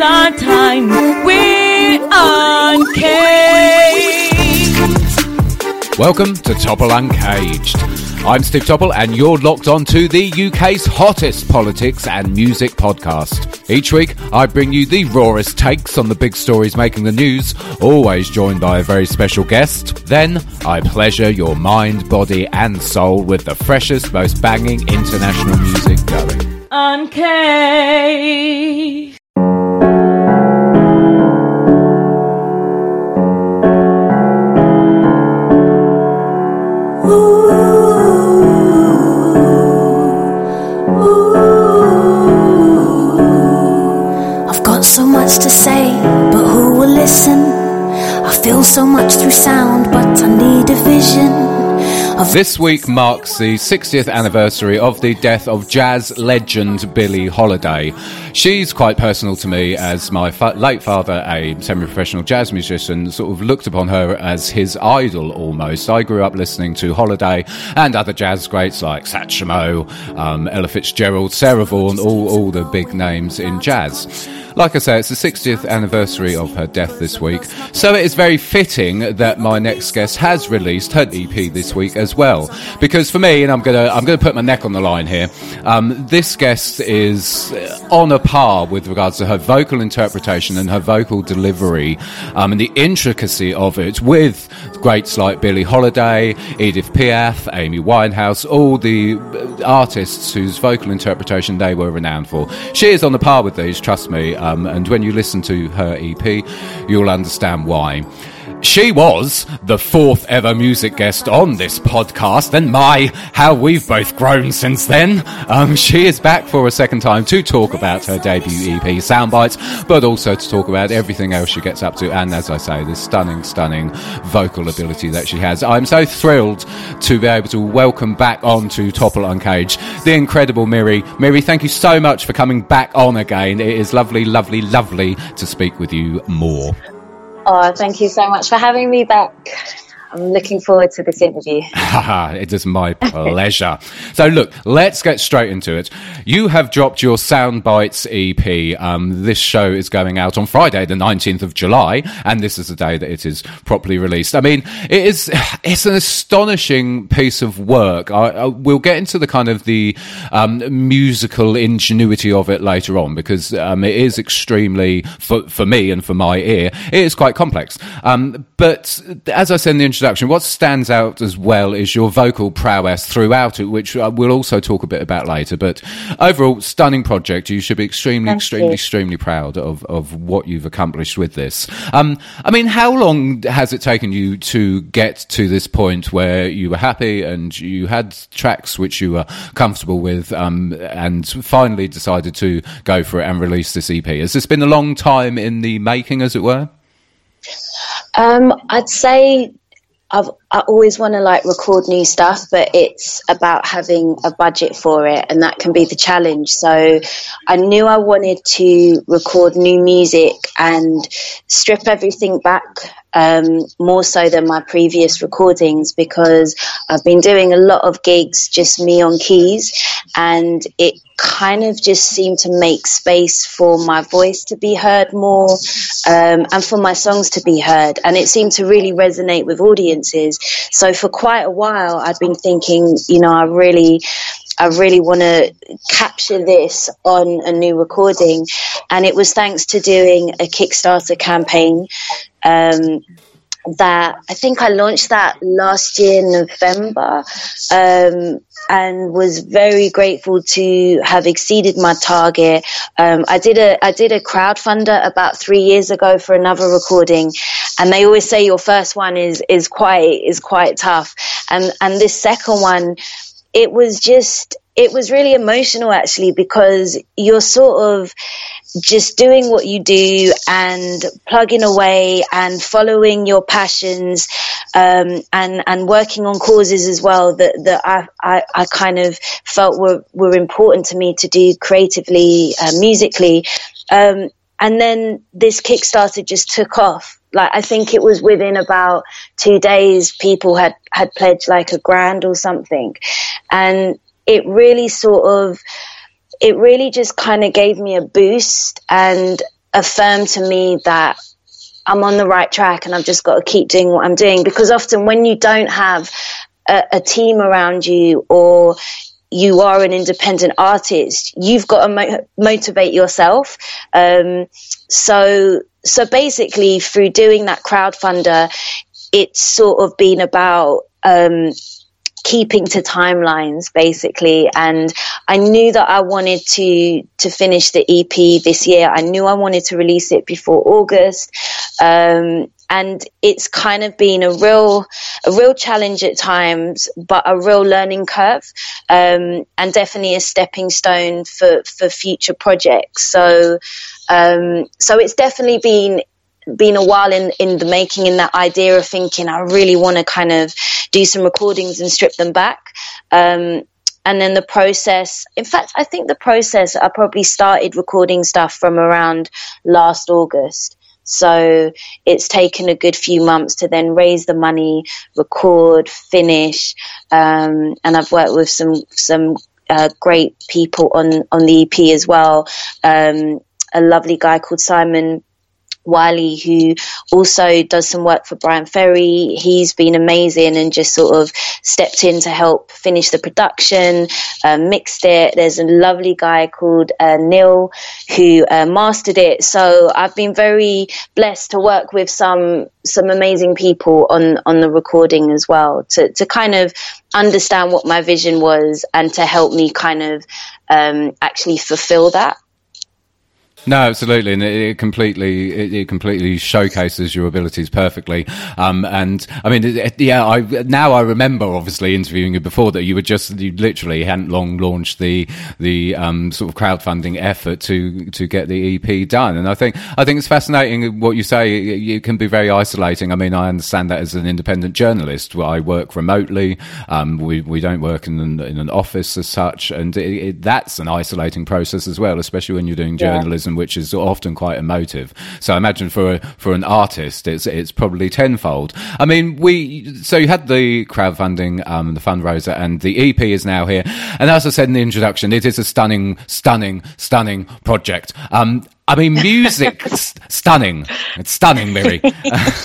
it's our time. We're uncaged. Welcome to Topple Uncaged. I'm Steve Topple, and you're locked on to the UK's hottest politics and music podcast. Each week, I bring you the rawest takes on the big stories making the news, always joined by a very special guest. Then, I pleasure your mind, body, and soul with the freshest, most banging international music going. Uncaged. So much through sound, but I need a vision. This week marks the 60th anniversary of the death of jazz legend Billie Holiday. She's quite personal to me as my fa- late father, a semi professional jazz musician, sort of looked upon her as his idol almost. I grew up listening to Holiday and other jazz greats like Satchmo, um, Ella Fitzgerald, Sarah Vaughan, all, all the big names in jazz. Like I say, it's the 60th anniversary of her death this week, so it is very fitting that my next guest has released her EP this week as well. Because for me, and I'm gonna I'm gonna put my neck on the line here, um, this guest is uh, on a par with regards to her vocal interpretation and her vocal delivery, um, and the intricacy of it with greats like Billie Holiday, Edith Piaf, Amy Winehouse, all the uh, artists whose vocal interpretation they were renowned for. She is on the par with these, trust me. Um, and when you listen to her EP, you'll understand why. She was the fourth ever music guest on this podcast, and my, how we've both grown since then. Um, she is back for a second time to talk about her debut EP, Soundbites, but also to talk about everything else she gets up to, and as I say, this stunning, stunning vocal ability that she has. I'm so thrilled to be able to welcome back on to Topple Uncaged the incredible Miri. Miri, thank you so much for coming back on again. It is lovely, lovely, lovely to speak with you more. Oh, thank you so much for having me back. I'm looking forward to this interview. It is my pleasure. so, look, let's get straight into it. You have dropped your Soundbites EP. Um, this show is going out on Friday, the 19th of July, and this is the day that it is properly released. I mean, it is it's an astonishing piece of work. I, I, we'll get into the kind of the um, musical ingenuity of it later on because um, it is extremely, for, for me and for my ear, it is quite complex. Um, but as I said in the introduction, what stands out as well is your vocal prowess throughout it, which uh, we'll also talk a bit about later. But overall, stunning project. You should be extremely, Thank extremely, you. extremely proud of, of what you've accomplished with this. Um, I mean, how long has it taken you to get to this point where you were happy and you had tracks which you were comfortable with um, and finally decided to go for it and release this EP? Has this been a long time in the making, as it were? Um, I'd say I've I always want to like record new stuff, but it's about having a budget for it, and that can be the challenge. So I knew I wanted to record new music and strip everything back um, more so than my previous recordings because I've been doing a lot of gigs, just me on keys, and it kind of just seemed to make space for my voice to be heard more um, and for my songs to be heard. And it seemed to really resonate with audiences. So for quite a while, I'd been thinking, you know, I really. I really want to capture this on a new recording. And it was thanks to doing a Kickstarter campaign um, that I think I launched that last year, in November, um, and was very grateful to have exceeded my target. Um, I did a I did a crowdfunder about three years ago for another recording, and they always say your first one is is quite is quite tough, and and this second one, it was just it was really emotional actually because you're sort of just doing what you do and plugging away and following your passions um, and and working on causes as well that that I, I, I kind of felt were were important to me to do creatively uh, musically. Um, and then this Kickstarter just took off like I think it was within about two days people had had pledged like a grand or something and it really sort of it really just kind of gave me a boost and affirmed to me that I'm on the right track and I've just got to keep doing what I'm doing. Because often when you don't have a, a team around you or you are an independent artist, you've got to mo- motivate yourself. Um, so, so basically, through doing that crowdfunder, it's sort of been about um, keeping to timelines basically. And i knew that i wanted to to finish the ep this year. I knew i wanted to release it before august. Um, and it's kind of been a real a real challenge at times but a real learning curve um, and definitely a stepping stone for for future projects so um, so it's definitely been been a while in in the making in that idea of thinking I really want to kind of do some recordings and strip them back. Um, and then the process, in fact, I think the process, I probably started recording stuff from around last August. So it's taken a good few months to then raise the money, record, finish, um, and I've worked with some some uh, great people on on the EP as well. Um, a lovely guy called Simon Wiley, who also does some work for Bryan Ferry. He's been amazing and just sort of stepped in to help finish the production, uh, mixed it. There's a lovely guy called uh, Neil who uh, mastered it. So I've been very blessed to work with some some amazing people on on the recording as well to to kind of understand what my vision was and to help me kind of um, actually fulfill that. No, absolutely, and it, it completely it, it, completely showcases your abilities perfectly. Um, and I mean, it, yeah, I now I remember obviously interviewing you before that you were just you literally hadn't long launched the the um, sort of crowdfunding effort to to get the EP done. And I think I think it's fascinating what you say. It, can be very isolating. I mean, I understand that as an independent journalist. I work remotely. Um, we we don't work in an, in an office as such, and that's an isolating process as well, especially when you're doing journalism. Yeah which is often quite emotive. So I imagine for a, for an artist, it's it's probably tenfold. I mean, we so you had the crowdfunding, um, the fundraiser, and the EP is now here. And as I said in the introduction, it is a stunning, stunning, stunning project. Um, I mean, music, st- stunning. It's stunning, Miri.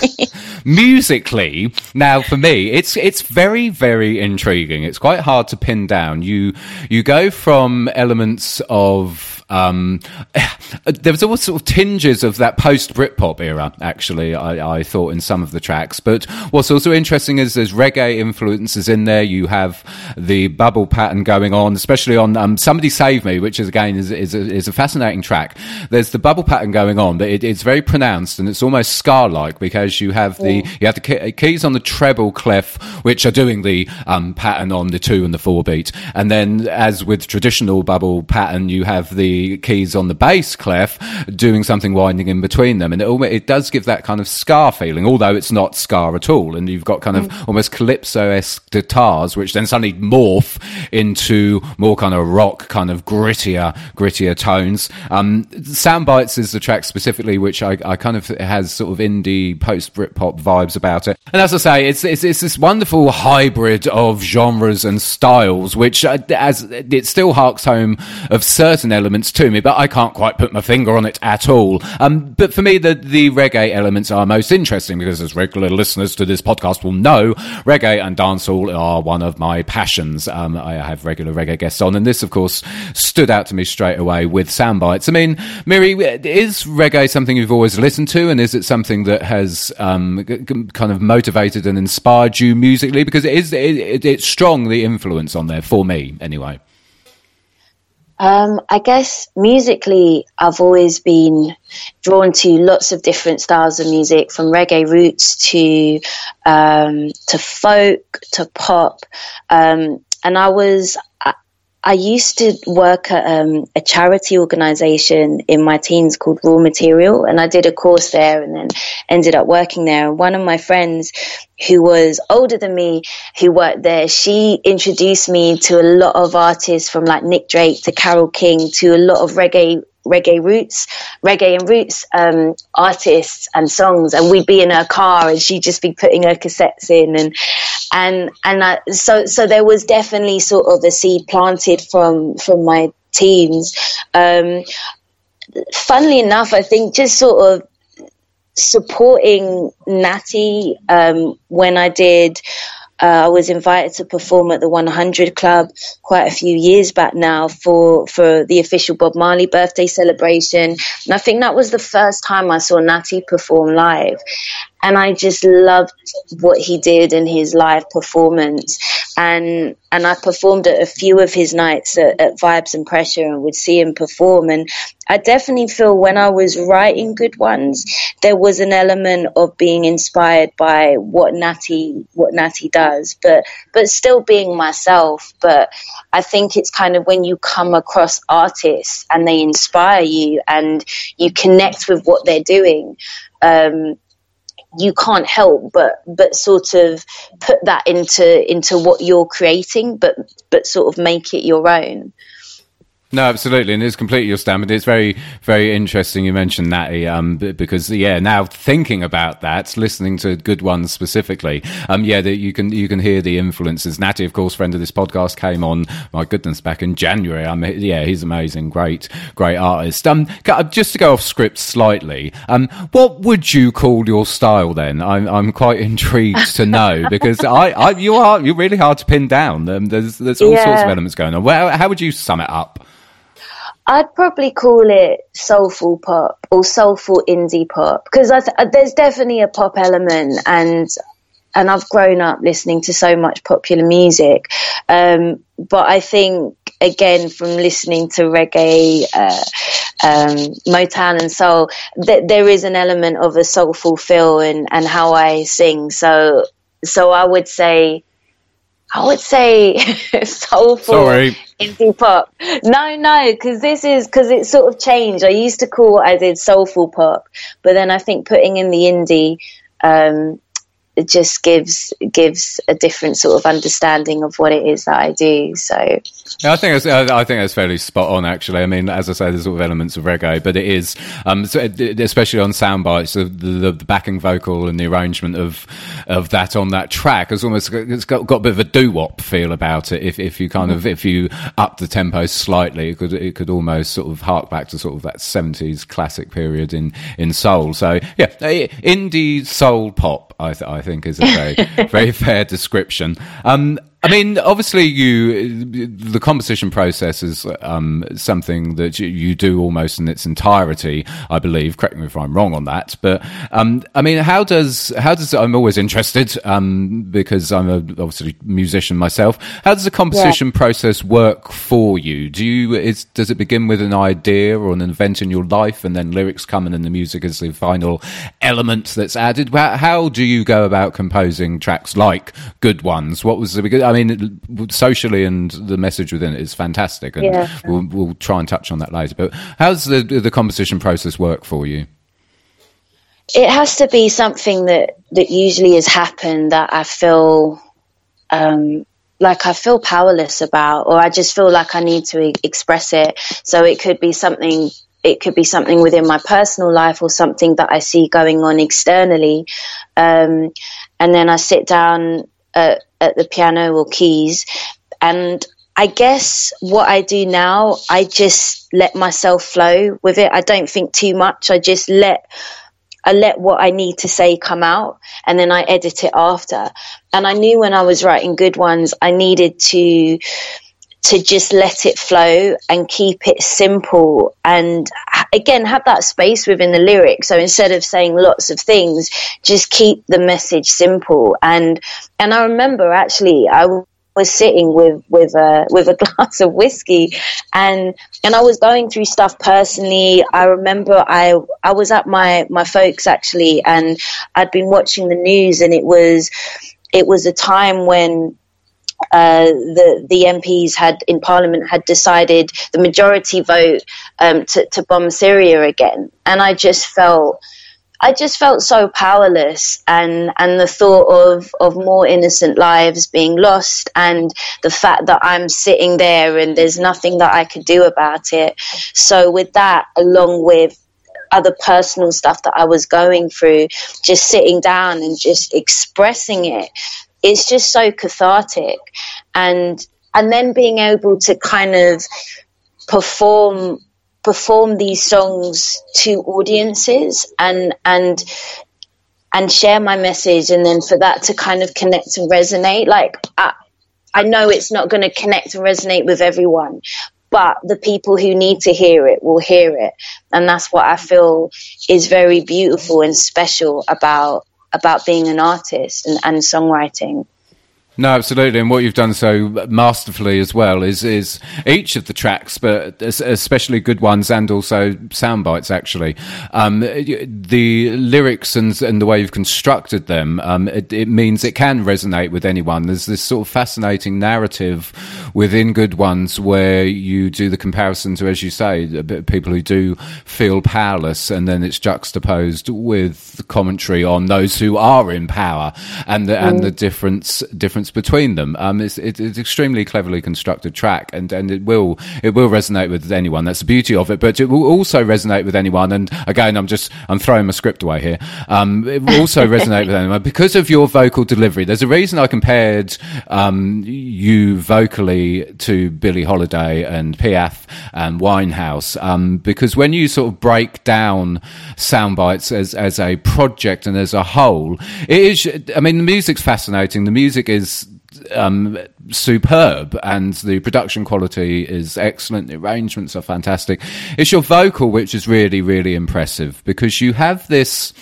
musically, now for me, it's it's very very intriguing. It's quite hard to pin down. You you go from elements of um, there was all sort of tinges of that post Britpop era, actually, I, I, thought in some of the tracks. But what's also interesting is there's reggae influences in there. You have the bubble pattern going on, especially on um, Somebody Save Me, which is again is, is, a, is a fascinating track. There's the bubble pattern going on, but it, it's very pronounced and it's almost ska like because you have the, yeah. you have the keys on the treble clef, which are doing the um, pattern on the two and the four beat. And then as with traditional bubble pattern, you have the keys on the bass clef doing something winding in between them. And it, it does give that kind of ska feeling, although it's not ska at all. And you've got kind of mm. almost calypso esque guitars, which then suddenly morph into more kind of rock, kind of grittier, grittier tones. Um, Soundbites is the track specifically, which I, I kind of has sort of indie post Britpop vibes about it. And as I say, it's, it's, it's this wonderful hybrid of genres and styles, which uh, as it still harks home of certain elements to me, but I can't quite put my finger on it at all. Um, but for me, the, the reggae elements are most interesting because, as regular listeners to this podcast will know, reggae and dancehall are one of my passions. Um, I have regular reggae guests on, and this, of course, stood out to me straight away with Soundbites. I mean, Miri, is reggae something you've always listened to, and is it something that has um, kind of motivated and inspired you musically? Because it is, it, it's strong, the influence on there, for me, anyway. Um, I guess musically, I've always been drawn to lots of different styles of music, from reggae roots to um, to folk to pop. Um, and I was I used to work at um, a charity organization in my teens called Raw Material, and I did a course there and then ended up working there. And one of my friends who was older than me, who worked there, she introduced me to a lot of artists from like Nick Drake to Carole King to a lot of reggae reggae roots, reggae and roots um, artists and songs, and we'd be in her car and she'd just be putting her cassettes in, and and and I, so so there was definitely sort of a seed planted from from my teens. Um, funnily enough, I think just sort of supporting Natty um, when I did. Uh, I was invited to perform at the 100 Club quite a few years back now for for the official Bob Marley birthday celebration, and I think that was the first time I saw Natty perform live, and I just loved what he did in his live performance. And and I performed at a few of his nights at, at, Vibes and Pressure and would see him perform. And I definitely feel when I was writing good ones, there was an element of being inspired by what Natty what Natty does, but but still being myself. But I think it's kind of when you come across artists and they inspire you and you connect with what they're doing. Um, you can't help but but sort of put that into into what you're creating but but sort of make it your own no, absolutely, and it's completely your stamp. It's very, very interesting you mentioned Natty, um, because yeah, now thinking about that, listening to good ones specifically, um, yeah, that you can you can hear the influences. Natty, of course, friend of this podcast, came on. My goodness, back in January. I mean, yeah, he's amazing, great, great artist. Um, just to go off script slightly, um, what would you call your style then? I'm I'm quite intrigued to know because I, I you are you're really hard to pin down. Um, there's there's all yeah. sorts of elements going on. Well, how would you sum it up? I'd probably call it soulful pop or soulful indie pop because th- there's definitely a pop element and and I've grown up listening to so much popular music. Um, but I think again from listening to reggae, uh, um, Motown and soul, there is an element of a soulful feel and and how I sing. So so I would say I would say soulful Sorry. indie pop. No, no, because this is because it's sort of changed. I used to call what I did soulful pop, but then I think putting in the indie um, it just gives gives a different sort of understanding of what it is that I do. So yeah, I think it's, I think that's fairly spot on. Actually, I mean, as I say, there's sort of elements of reggae, but it is, um, especially on sound bites, the, the, the, backing vocal and the arrangement of of that on that track has almost it's got, got a bit of a doo wop feel about it. If if you kind of if you up the tempo slightly, it could it could almost sort of hark back to sort of that 70s classic period in in soul. So yeah, indie soul pop. I, th- I think is a very, very fair description. Um, I mean, obviously, you the composition process is um, something that you, you, do almost in its entirety. I believe. Correct me if I'm wrong on that. But um, I mean, how does how does I'm always interested um, because I'm a, obviously musician myself. How does the composition yeah. process work for you? Do you is does it begin with an idea or an event in your life, and then lyrics come, in, and the music is the final element that's added? How, how do you go about composing tracks like good ones? What was the beginning? I mean, socially and the message within it is fantastic, and yeah. we'll, we'll try and touch on that later. But how does the the composition process work for you? It has to be something that that usually has happened that I feel um, like I feel powerless about, or I just feel like I need to express it. So it could be something. It could be something within my personal life or something that I see going on externally. Um, and then I sit down at, at the piano or keys. And I guess what I do now, I just let myself flow with it. I don't think too much. I just let I let what I need to say come out and then I edit it after. And I knew when I was writing good ones, I needed to to just let it flow and keep it simple and again have that space within the lyrics. So instead of saying lots of things just keep the message simple. And and i remember actually i was sitting with with a with a glass of whiskey and and I was going through stuff personally. I remember I I was at my my folks actually and I'd been watching the news and it was it was a time when uh, the the MPs had in Parliament had decided the majority vote um, to, to bomb Syria again, and I just felt I just felt so powerless, and and the thought of of more innocent lives being lost, and the fact that I'm sitting there and there's nothing that I could do about it. So with that, along with other personal stuff that I was going through, just sitting down and just expressing it it's just so cathartic. And and then being able to kind of perform perform these songs to audiences and and and share my message and then for that to kind of connect and resonate like I, I know it's not going to connect and resonate with everyone but the people who need to hear it will hear it. And that's what i feel is very beautiful and special about about being an artist and, and songwriting no, absolutely, and what you've done so masterfully as well is is each of the tracks, but especially good ones and also sound bites. Actually, um, the lyrics and and the way you've constructed them, um, it, it, means it can resonate with anyone. There's this sort of fascinating narrative within good ones where you do the comparison to, as you say, people who do feel powerless, and then it's juxtaposed with commentary on those who are in power and the, mm. and the difference difference difference between them. Um, it's, it's, it's extremely cleverly constructed track, and, and it will it will resonate with anyone. That's the beauty of it. But it will also resonate with anyone. And again, I'm just I'm throwing my script away here. Um, it will also resonate with anyone because of your vocal delivery. There's a reason I compared um, you vocally to Billie Holiday and Piaf and Winehouse um, because when you sort of break down sound bites as as a project and as a whole, it is. I mean, the music's fascinating. The music is um, superb and the production quality is excellent. The arrangements are fantastic. It's your vocal which is really, really impressive because you have this,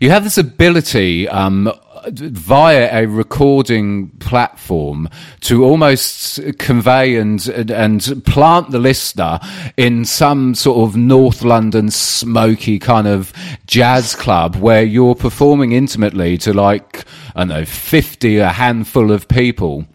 you have this ability, um, via a recording platform to almost convey and and plant the listener in some sort of North London smoky kind of jazz club where you're performing intimately to like I don't know, 50, a handful of people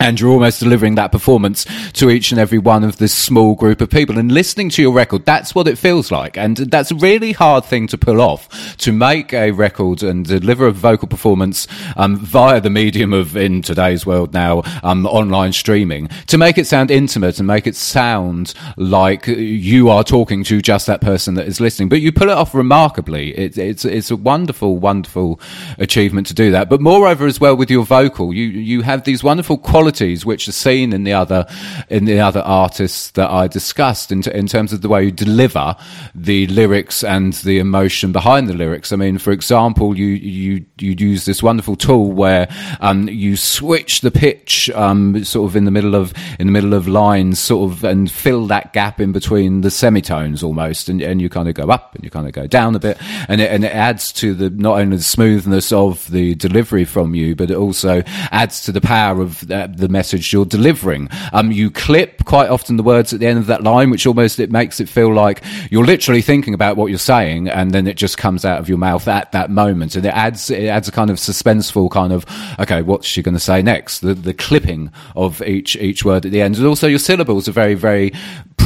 and you're almost delivering that performance to each and every one of this small group of people. And listening to your record that's what it feels like. And that's a really hard thing to pull off to make a record and deliver a vocal performance um, via the medium of in today's world now um, online streaming. To make it sound intimate and make it sound like you are talking to just that person that is listening. But you pull it off remarkably. It, it's it's a wonderful wonderful achievement to do that. But moreover as well with your vocal you you have these wonderful qualities qualities which are seen in the other in the other artists that I discussed in, t- in terms of the way you deliver the lyrics and the emotion behind the lyrics. I mean, for example, you you you use this wonderful tool where um, you switch the pitch um, sort of in the middle of in the middle of lines, sort of, and fill that gap in between the semitones almost, and, and you kind of go up and you kind of go down a bit, and it, and it adds to the not only the smoothness of the delivery from you, but it also adds to the power of the, the message you're delivering. Um, you clip quite often the words at the end of that line, which almost it makes it feel like you're literally thinking about what you're saying, and then it just comes out of your mouth at that moment, and it adds it adds a kind of suspenseful kind of okay, what's she going to say next? The the clipping of each each word at the end, and also your syllables are very very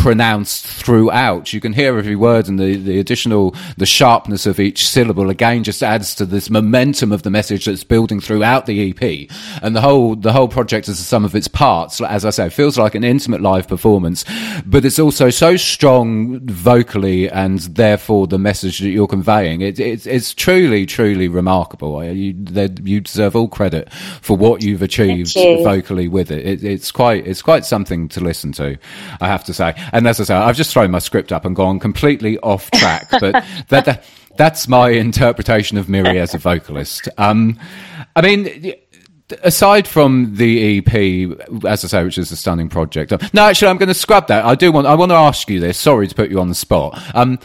pronounced throughout. You can hear every word, and the, the additional the sharpness of each syllable again just adds to this momentum of the message that's building throughout the EP. And the whole the whole project as sum of its parts, as I say, feels like an intimate live performance, but it's also so strong vocally, and therefore the message that you're conveying. It, it, it's truly, truly remarkable. You, you deserve all credit for what you've achieved you. vocally with it. it. It's quite it's quite something to listen to, I have to say. And as I say, I've just thrown my script up and gone completely off track, but that, that, that's my interpretation of Miri as a vocalist. Um, I mean, aside from the EP, as I say, which is a stunning project. No, actually, I'm going to scrub that. I do want. I want to ask you this. Sorry to put you on the spot. Um,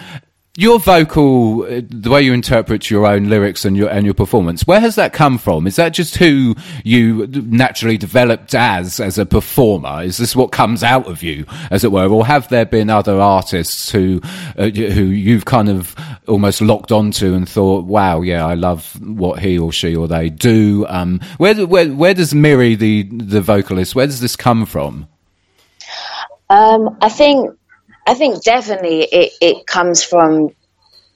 your vocal, uh, the way you interpret your own lyrics and your and your performance, where has that come from? Is that just who you naturally developed as as a performer? Is this what comes out of you, as it were, or have there been other artists who uh, who you've kind of almost locked onto and thought, wow, yeah, I love what he or she or they do? Um, where where where does Miri the the vocalist? Where does this come from? Um, I think I think definitely it, it comes from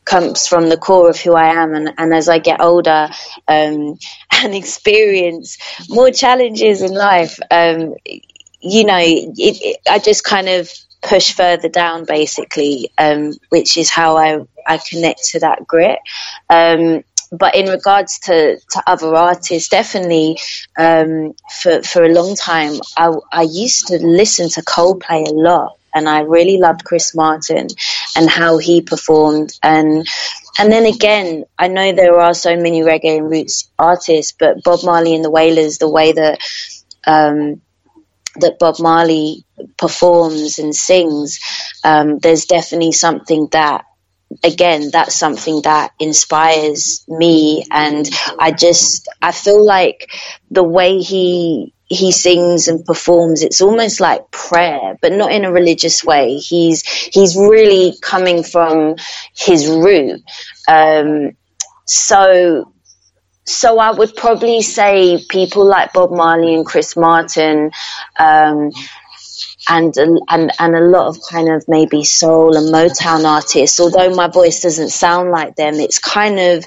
comes from the core of who I am. And, and as I get older um, and experience more challenges in life um, you know it, it, I just kind of push further down basically um, which is how I, I connect to that grit. Um, but in regards to, to other artists, definitely um, for for a long time, I, I used to listen to Coldplay a lot, and I really loved Chris Martin and how he performed. And and then again, I know there are so many reggae and roots artists, but Bob Marley and the Wailers, the way that um, that Bob Marley performs and sings, um, there's definitely something that again that's something that inspires me. And i just i feel like the way he he sings and performs it's almost like prayer but not in a religious way he's he's really coming from his root um, so so I would probably say people like Bob Marley and Chris Martin, um, and and and a lot of kind of maybe soul and Motown artists. Although my voice doesn't sound like them, it's kind of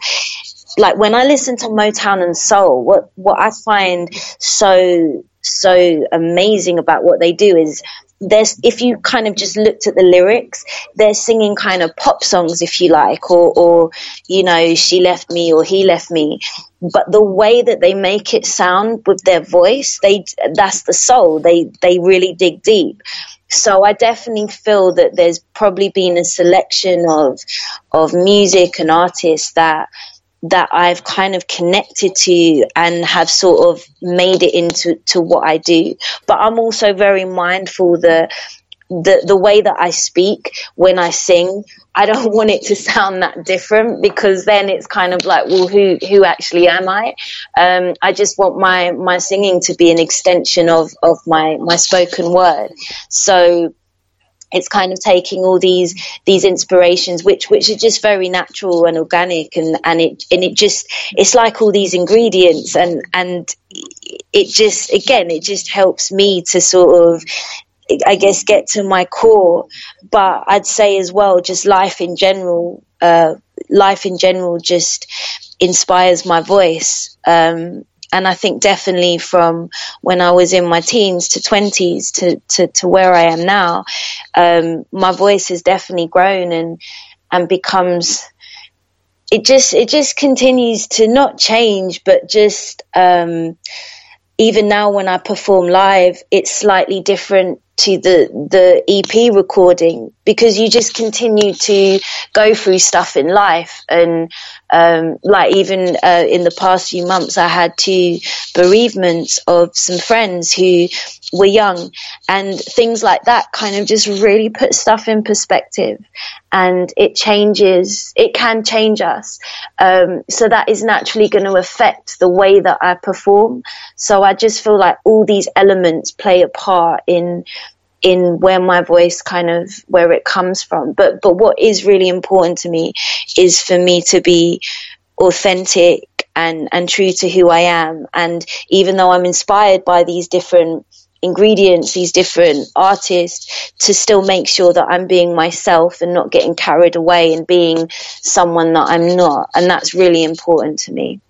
like when I listen to Motown and soul. What what I find so so amazing about what they do is there's if you kind of just looked at the lyrics, they're singing kind of pop songs, if you like, or or you know, she left me or he left me. But the way that they make it sound with their voice, they that's the soul. They they really dig deep. So I definitely feel that there's probably been a selection of of music and artists that that I've kind of connected to and have sort of made it into to what I do. But I'm also very mindful that the the way that I speak when I sing, I don't want it to sound that different because then it's kind of like, well, who who actually am I? Um, I just want my my singing to be an extension of of my my spoken word. So it's kind of taking all these these inspirations which which are just very natural and organic and and it and it just it's like all these ingredients and and it just again it just helps me to sort of I guess get to my core. But I'd say as well just life in general uh, life in general just inspires my voice. Um, and I think definitely from when I was in my teens to 20s to, to, to where I am now, um, my voice has definitely grown and, and becomes, it just, it just continues to not change, but just, um, even now when I perform live, it's slightly different to the the EP recording because you just continue to go through stuff in life. And um, like even uh, in the past few months I had two bereavements of some friends who were young. And things like that kind of just really put stuff in perspective. And it changes it can change us. Um, so that is naturally going to affect the way that I perform. So I just feel like all these elements play a part in in where my voice kind of where it comes from. But but what is really important to me is for me to be authentic and and true to who I am. And even though I'm inspired by these different ingredients these different artists to still make sure that I'm being myself and not getting carried away and being someone that I'm not. And that's really important to me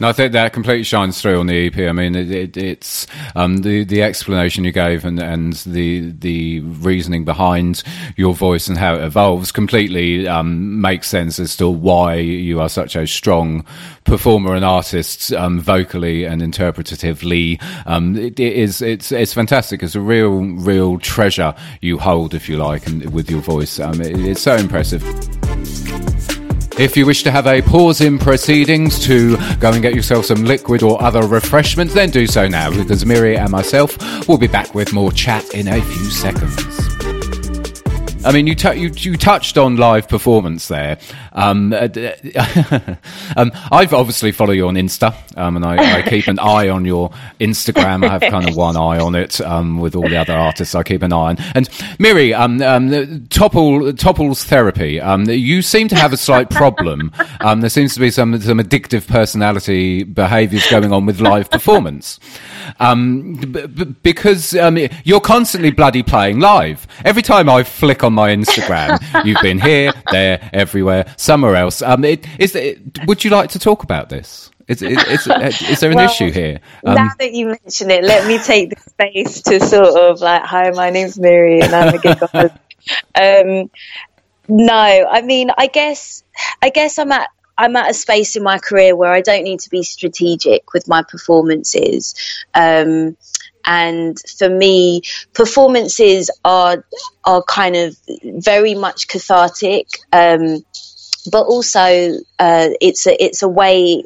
no, I think that completely shines through on the EP. I mean, it, it, it's um, the the explanation you gave and, and the the reasoning behind your voice and how it evolves completely um, makes sense as to why you are such a strong performer and artist, um, vocally and interpretatively. Um, it, it is it's it's fantastic. It's a real real treasure you hold, if you like, and with your voice. Um, it's so impressive. If you wish to have a pause in proceedings to go and get yourself some liquid or other refreshments, then do so now because Miri and myself will be back with more chat in a few seconds. I mean, you, t- you, you touched on live performance there. Um, uh, um, I've obviously follow you on Insta, um, and I, I, keep an eye on your Instagram. I have kind of one eye on it um, with all the other artists. I keep an eye on. And Miri, um, um, Topple Topple's therapy. you seem to have a slight problem. there seems to be some some addictive personality behaviours going on with live performance. B- b- because you're constantly bloody playing live. Every time I flick on my Instagram. You've been here, there, everywhere, somewhere else. Um, it, is it, would you like to talk about this? Is, is, is, is there an well, issue here? Um, now that you mention it, let me take the space to sort of like, hi, my name's Miri and I'm a gig um, no, I mean, I guess, I guess I'm at I'm at a space in my career where I don't need to be strategic with my performances. Um, and for me, performances are are kind of very much cathartic. Um, but also, uh, it's a it's a way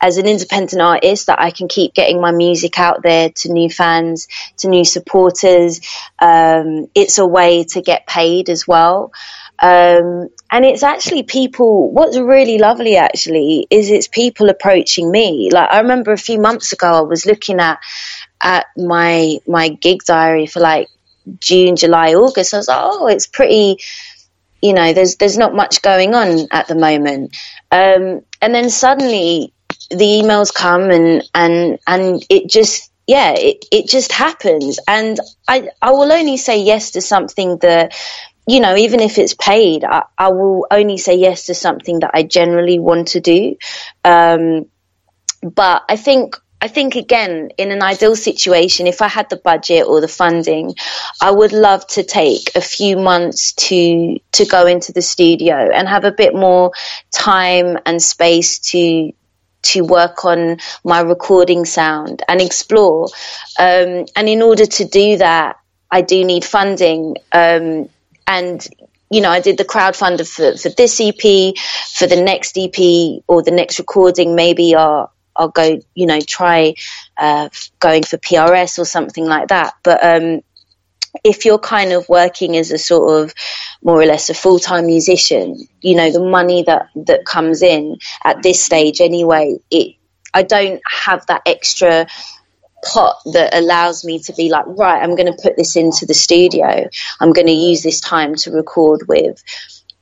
as an independent artist that I can keep getting my music out there to new fans, to new supporters. Um, it's a way to get paid as well. Um, and it's actually people, what's really lovely actually is it's people approaching me. Like I remember a few months ago, I was looking at, at my, my gig diary for like June, July, August. I was like, oh, it's pretty, you know, there's, there's not much going on at the moment. Um, and then suddenly the emails come and, and, and it just, yeah, it, it just happens. And I, I will only say yes to something that you know, even if it's paid, I, I, will only say yes to something that I generally want to do. Um, but I think, I think again, in an ideal situation, if I had the budget or the funding, I would love to take a few months to to go into the studio and have a bit more time and space to to work on my recording sound and explore. Um, and in order to do that, I do need funding. Um, and you know, I did the crowdfunder for, for this EP, for the next EP or the next recording, maybe I'll, I'll go, you know, try uh, going for PRS or something like that. But um, if you're kind of working as a sort of more or less a full time musician, you know, the money that, that comes in at this stage anyway, it, I don't have that extra pot that allows me to be like, right, I'm going to put this into the studio. I'm going to use this time to record with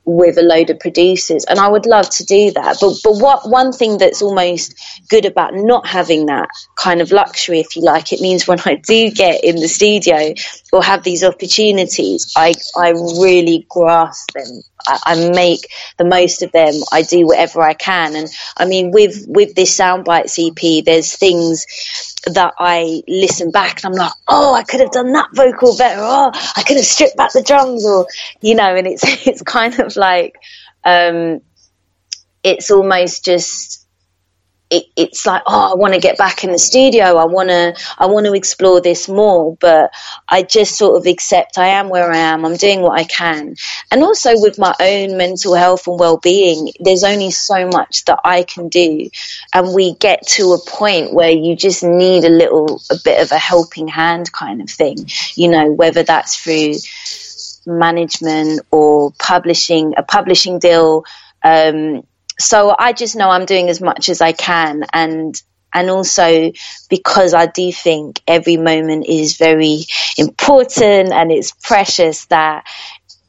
with a load of producers and I would love to do that. But but what one thing that's almost good about not having that kind of luxury if you like it means when I do get in the studio or have these opportunities I I really grasp them. I, I make the most of them. I do whatever I can. And I mean with with this soundbite EP there's things that I listen back and I'm like, oh, I could have done that vocal better. Oh, I could have stripped back the drums, or you know, and it's it's kind of like, um, it's almost just it, it's like oh i want to get back in the studio. I want to i want to explore this more. But i just sort of accept i am where i am. I'm doing what i can. And also with my own mental health and well-being there's only so much that i can do. And we get to a point where you just need a little a bit of a helping hand kind of thing you know whether that's through management or publishing a publishing deal. Um, so I just know I'm doing as much as I can. And and also because I do think every moment is very important and it's precious that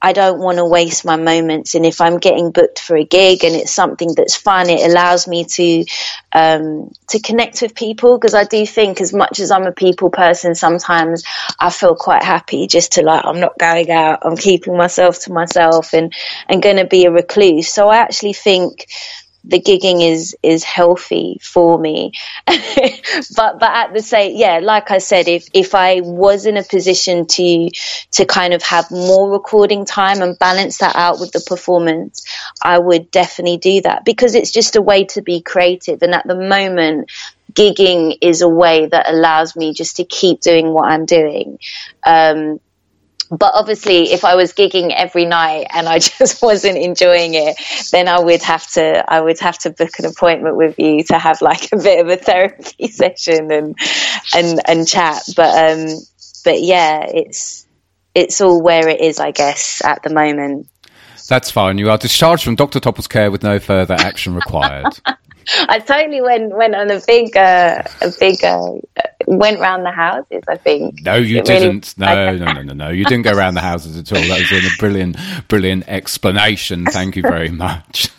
I don't want to waste my moments. And if I'm getting booked for a gig and it's something that's fun, it allows me to um, to connect with people because I do think, as much as I'm a people person, sometimes I feel quite happy just to like I'm not going out, I'm keeping myself to myself, and and going to be a recluse. So I actually think the gigging is is healthy for me. But but at the same yeah like i said if if i was in a position to to kind of have more recording time and balance that out with the performance i would definitely do that because it's just a way to be creative. And at the moment gigging is a way that allows me just to keep doing what i'm doing. Um, but obviously if i was gigging every night and i just wasn't enjoying it then i would have to i would have to book an appointment with you to have like a bit of a therapy session and and and chat. But um but yeah it's it's all where it is i guess at the moment. That's fine. You are discharged from dr topple's care with no further action required. I totally went went on a big uh, a big uh, went round the houses. I think. No, you it didn't. Really... no, no, no, no, no. You didn't go around the houses at all. That was a brilliant, brilliant explanation. Thank you very much.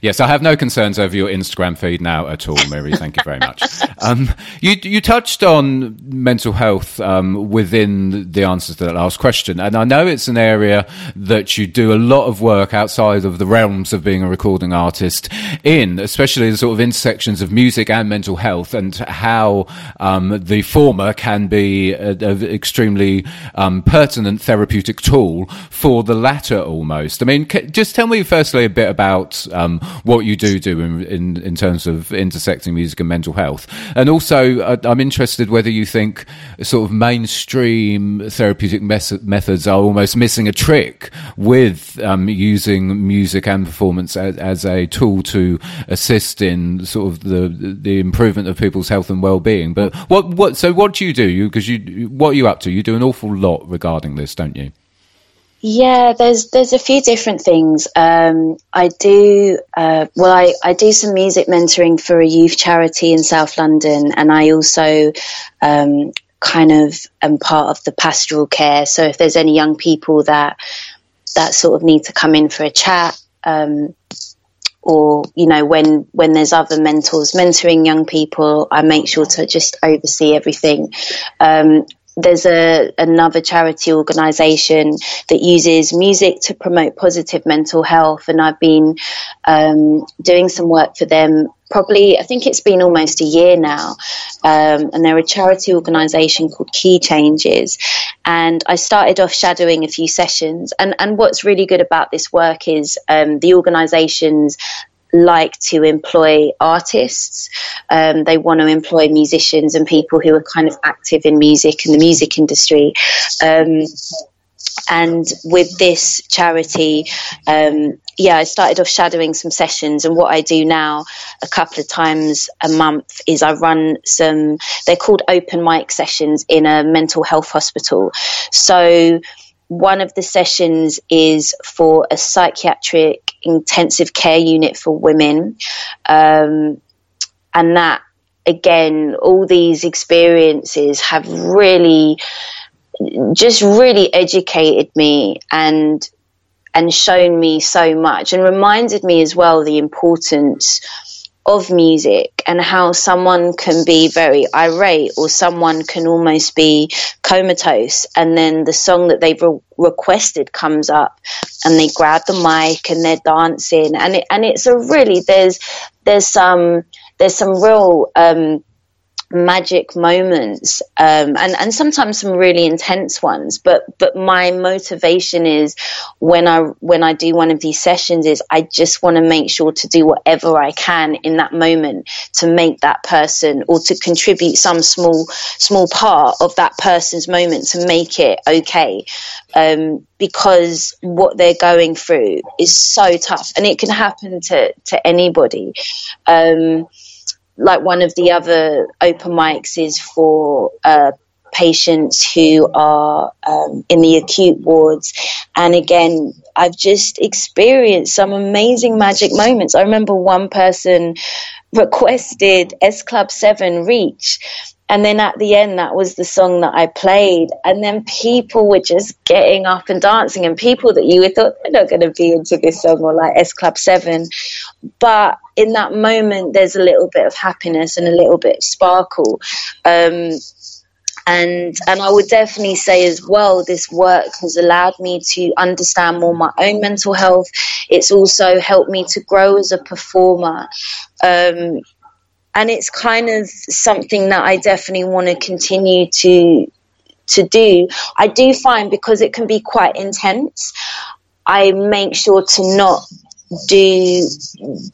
yes, I have no concerns over your Instagram feed now at all, Miri. Thank you very much. Um, you you touched on mental health um, within the answers to that last question, and I know it's an area that you do a lot of work outside of the realms of being a recording artist in especially the sort of intersections of music and mental health, and how um, the former can be an extremely um, pertinent therapeutic tool for the latter almost. I mean, c- just tell me firstly a bit about um, what you do do in, in, in terms of intersecting music and mental health. And also, I'm interested whether you think sort of mainstream therapeutic mes- methods are almost missing a trick with um, using music and performance as, as, a tool to assist in sort of the the improvement of people's health and well-being. But what what so what do you do? You because you what are you up to? You do an awful lot regarding this, don't you? Yeah, there's there's a few different things. Um, I do uh, well. I, I do some music mentoring for a youth charity in South London, and I also um, kind of am part of the pastoral care. So if there's any young people that that sort of need to come in for a chat, um, or you know when when there's other mentors mentoring young people, I make sure to just oversee everything. Um, there's a another charity organization that uses music to promote positive mental health and I've been um, doing some work for them probably I think it's been almost a year now um, and they're a charity organization called Key Changes. And I started off shadowing a few sessions and and what's really good about this work is um, the organizations like to employ artists. Um, they want to employ musicians and people who are kind of active in music and the music industry. Um, and with this charity, um, yeah, I started off shadowing some sessions, and what I do now a couple of times a month is I run some. They're called open mic sessions in a mental health hospital. So one of the sessions is for a psychiatric intensive care unit for women. Um, and that, again, all these experiences have really, just really educated me and and shown me so much and reminded me as well the importance of music and how someone can be very irate or someone can almost be comatose. And then the song that they've re- requested comes up and they grab the mic and they're dancing. And it, and it's a really there's there's some there's some real um, magic moments um, and and sometimes some really intense ones but but my motivation is when I when I do one of these sessions is I just want to make sure to do whatever I can in that moment to make that person or to contribute some small small part of that person's moment to make it okay. Um, because what they're going through is so tough and it can happen to to anybody. Um, like one of the other open mics is for uh, patients who are um, in the acute wards. And again, I've just experienced some amazing magic moments. I remember one person requested S Club 7 Reach and then at the end, that was the song that I played. And then people were just getting up and dancing, and people that you would thought they're not going to be into this song or like S Club 7. But in that moment, there's a little bit of happiness and a little bit of sparkle. Um, and and I would definitely say as well, this work has allowed me to understand more my own mental health. It's also helped me to grow as a performer. Um, and it's kind of something that I definitely want to continue to to do. I do find because it can be quite intense, I make sure to not do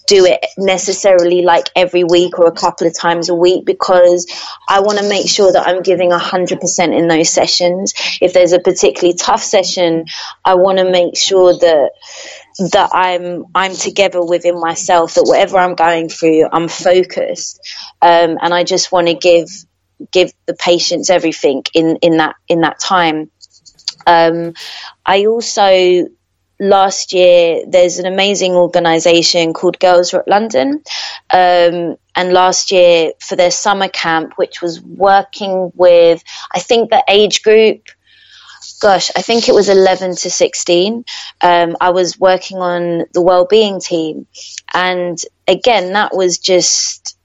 do it necessarily like every week or a couple of times a week because I want to make sure that I'm giving 100% in those sessions. If there's a particularly tough session, I want to make sure that that I'm I'm together within myself that whatever I'm going through I'm focused. Um, and I just want to give give the patients everything in in that in that time. Um, I also last year there's an amazing organization called Girls Rock London. Um, and last year for their summer camp which was working with I think the age group gosh, I think it was 11 to 16. Um, I was working on the well-being team. And again, that was just,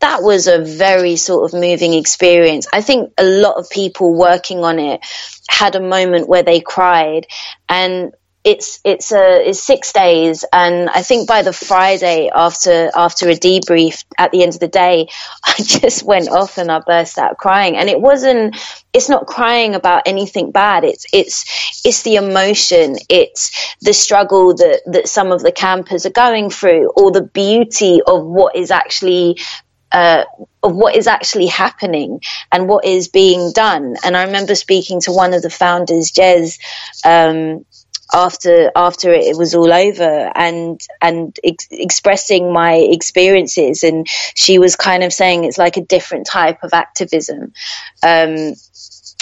that was a very sort of moving experience. I think a lot of people working on it had a moment where they cried. And it's it's a it's six days, and I think by the Friday after after a debrief at the end of the day, I just went off and I burst out crying. And it wasn't it's not crying about anything bad. It's it's it's the emotion. It's the struggle that that some of the campers are going through, or the beauty of what is actually uh, of what is actually happening and what is being done. And I remember speaking to one of the founders, Jez, um, after after it, was all over and and ex- expressing my experiences. And she was kind of saying it's like a different type of activism um,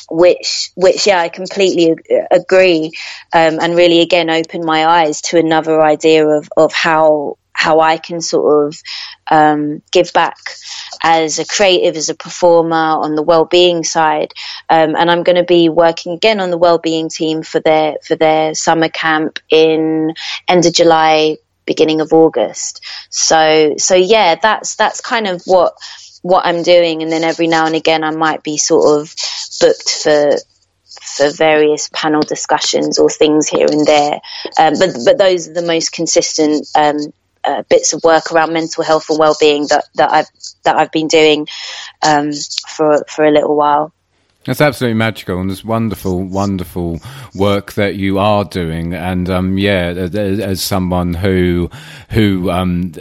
which which yeah I completely agree um, and really again opened my eyes to another idea of of how how I can sort of um, give back as a creative, as a performer on the well-being side. Um, and I'm going to be working again on the well-being team for their for their summer camp in end of July, beginning of August. So so yeah, that's that's kind of what what I'm doing. And then every now and again, I might be sort of booked for for various panel discussions or things here and there. Um, but but those are the most consistent um, uh, bits of work around mental health and well-being that, that I've that I've been doing um, for for a little while. It's absolutely magical, and it's wonderful, wonderful work that you are doing. And um, yeah, as someone who, who um,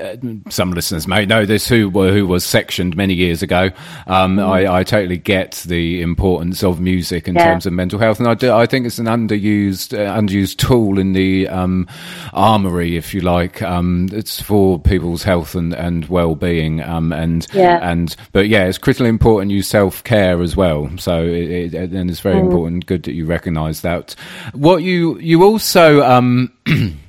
some listeners may know this, who who was sectioned many years ago, um, mm. I, I, totally get the importance of music in yeah. terms of mental health, and I, do, I think it's an underused uh, underused tool in the um, armory, if you like. Um, it's for people's health and, and well being, um, and yeah. and but yeah, it's critically important. You self care as well, so it, it, and it's very mm. important. Good that you recognise that. What you you also. Um,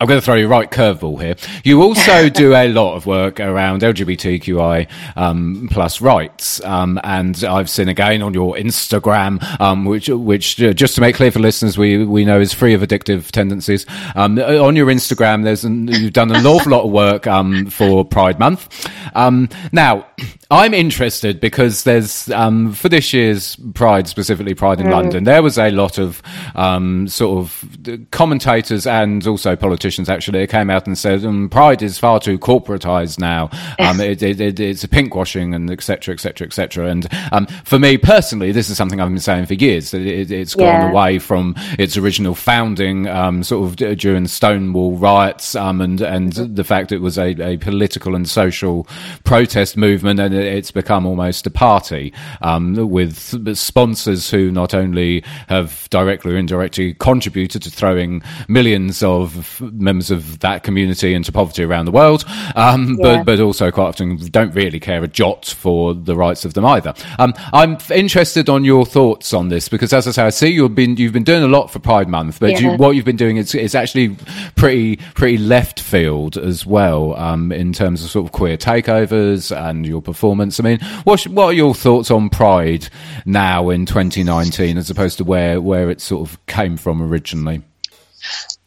I'm going to throw you a right curveball here. You also do a lot of work around LGBTQI um, plus rights, um, and I've seen again on your Instagram, um, which, which uh, just to make clear for listeners, we we know is free of addictive tendencies. Um, on your Instagram, there's an, you've done an awful lot of work um, for Pride Month. Um, now, I'm interested because there's um, for this year's Pride, specifically Pride in mm. London, there was a lot of um, sort of commentators and also politicians actually came out and said um, Pride is far too corporatized now. Um, it, it, it, it's a pinkwashing and etc. etc. etc. And um, for me personally, this is something I've been saying for years that it, has gone yeah. away from its original founding, um, sort of during Stonewall riots, and and the fact it was a, a political and social protest movement and it's become almost a party um, with sponsors who not only have directly or indirectly contributed to throwing millions of members of that community into poverty around the world, um, yeah. but but also quite often don't really care a jot for the rights of them either. Um, I'm interested on your thoughts on this because, as I say, I see you've been you've been doing a lot for Pride Month, but yeah. you, what you've been doing is, is actually pretty pretty left field as well um, in terms of sort of queer takeovers and your performance performance. I mean, what what are your thoughts on Pride now in 2019 as opposed to where where it sort of came from originally?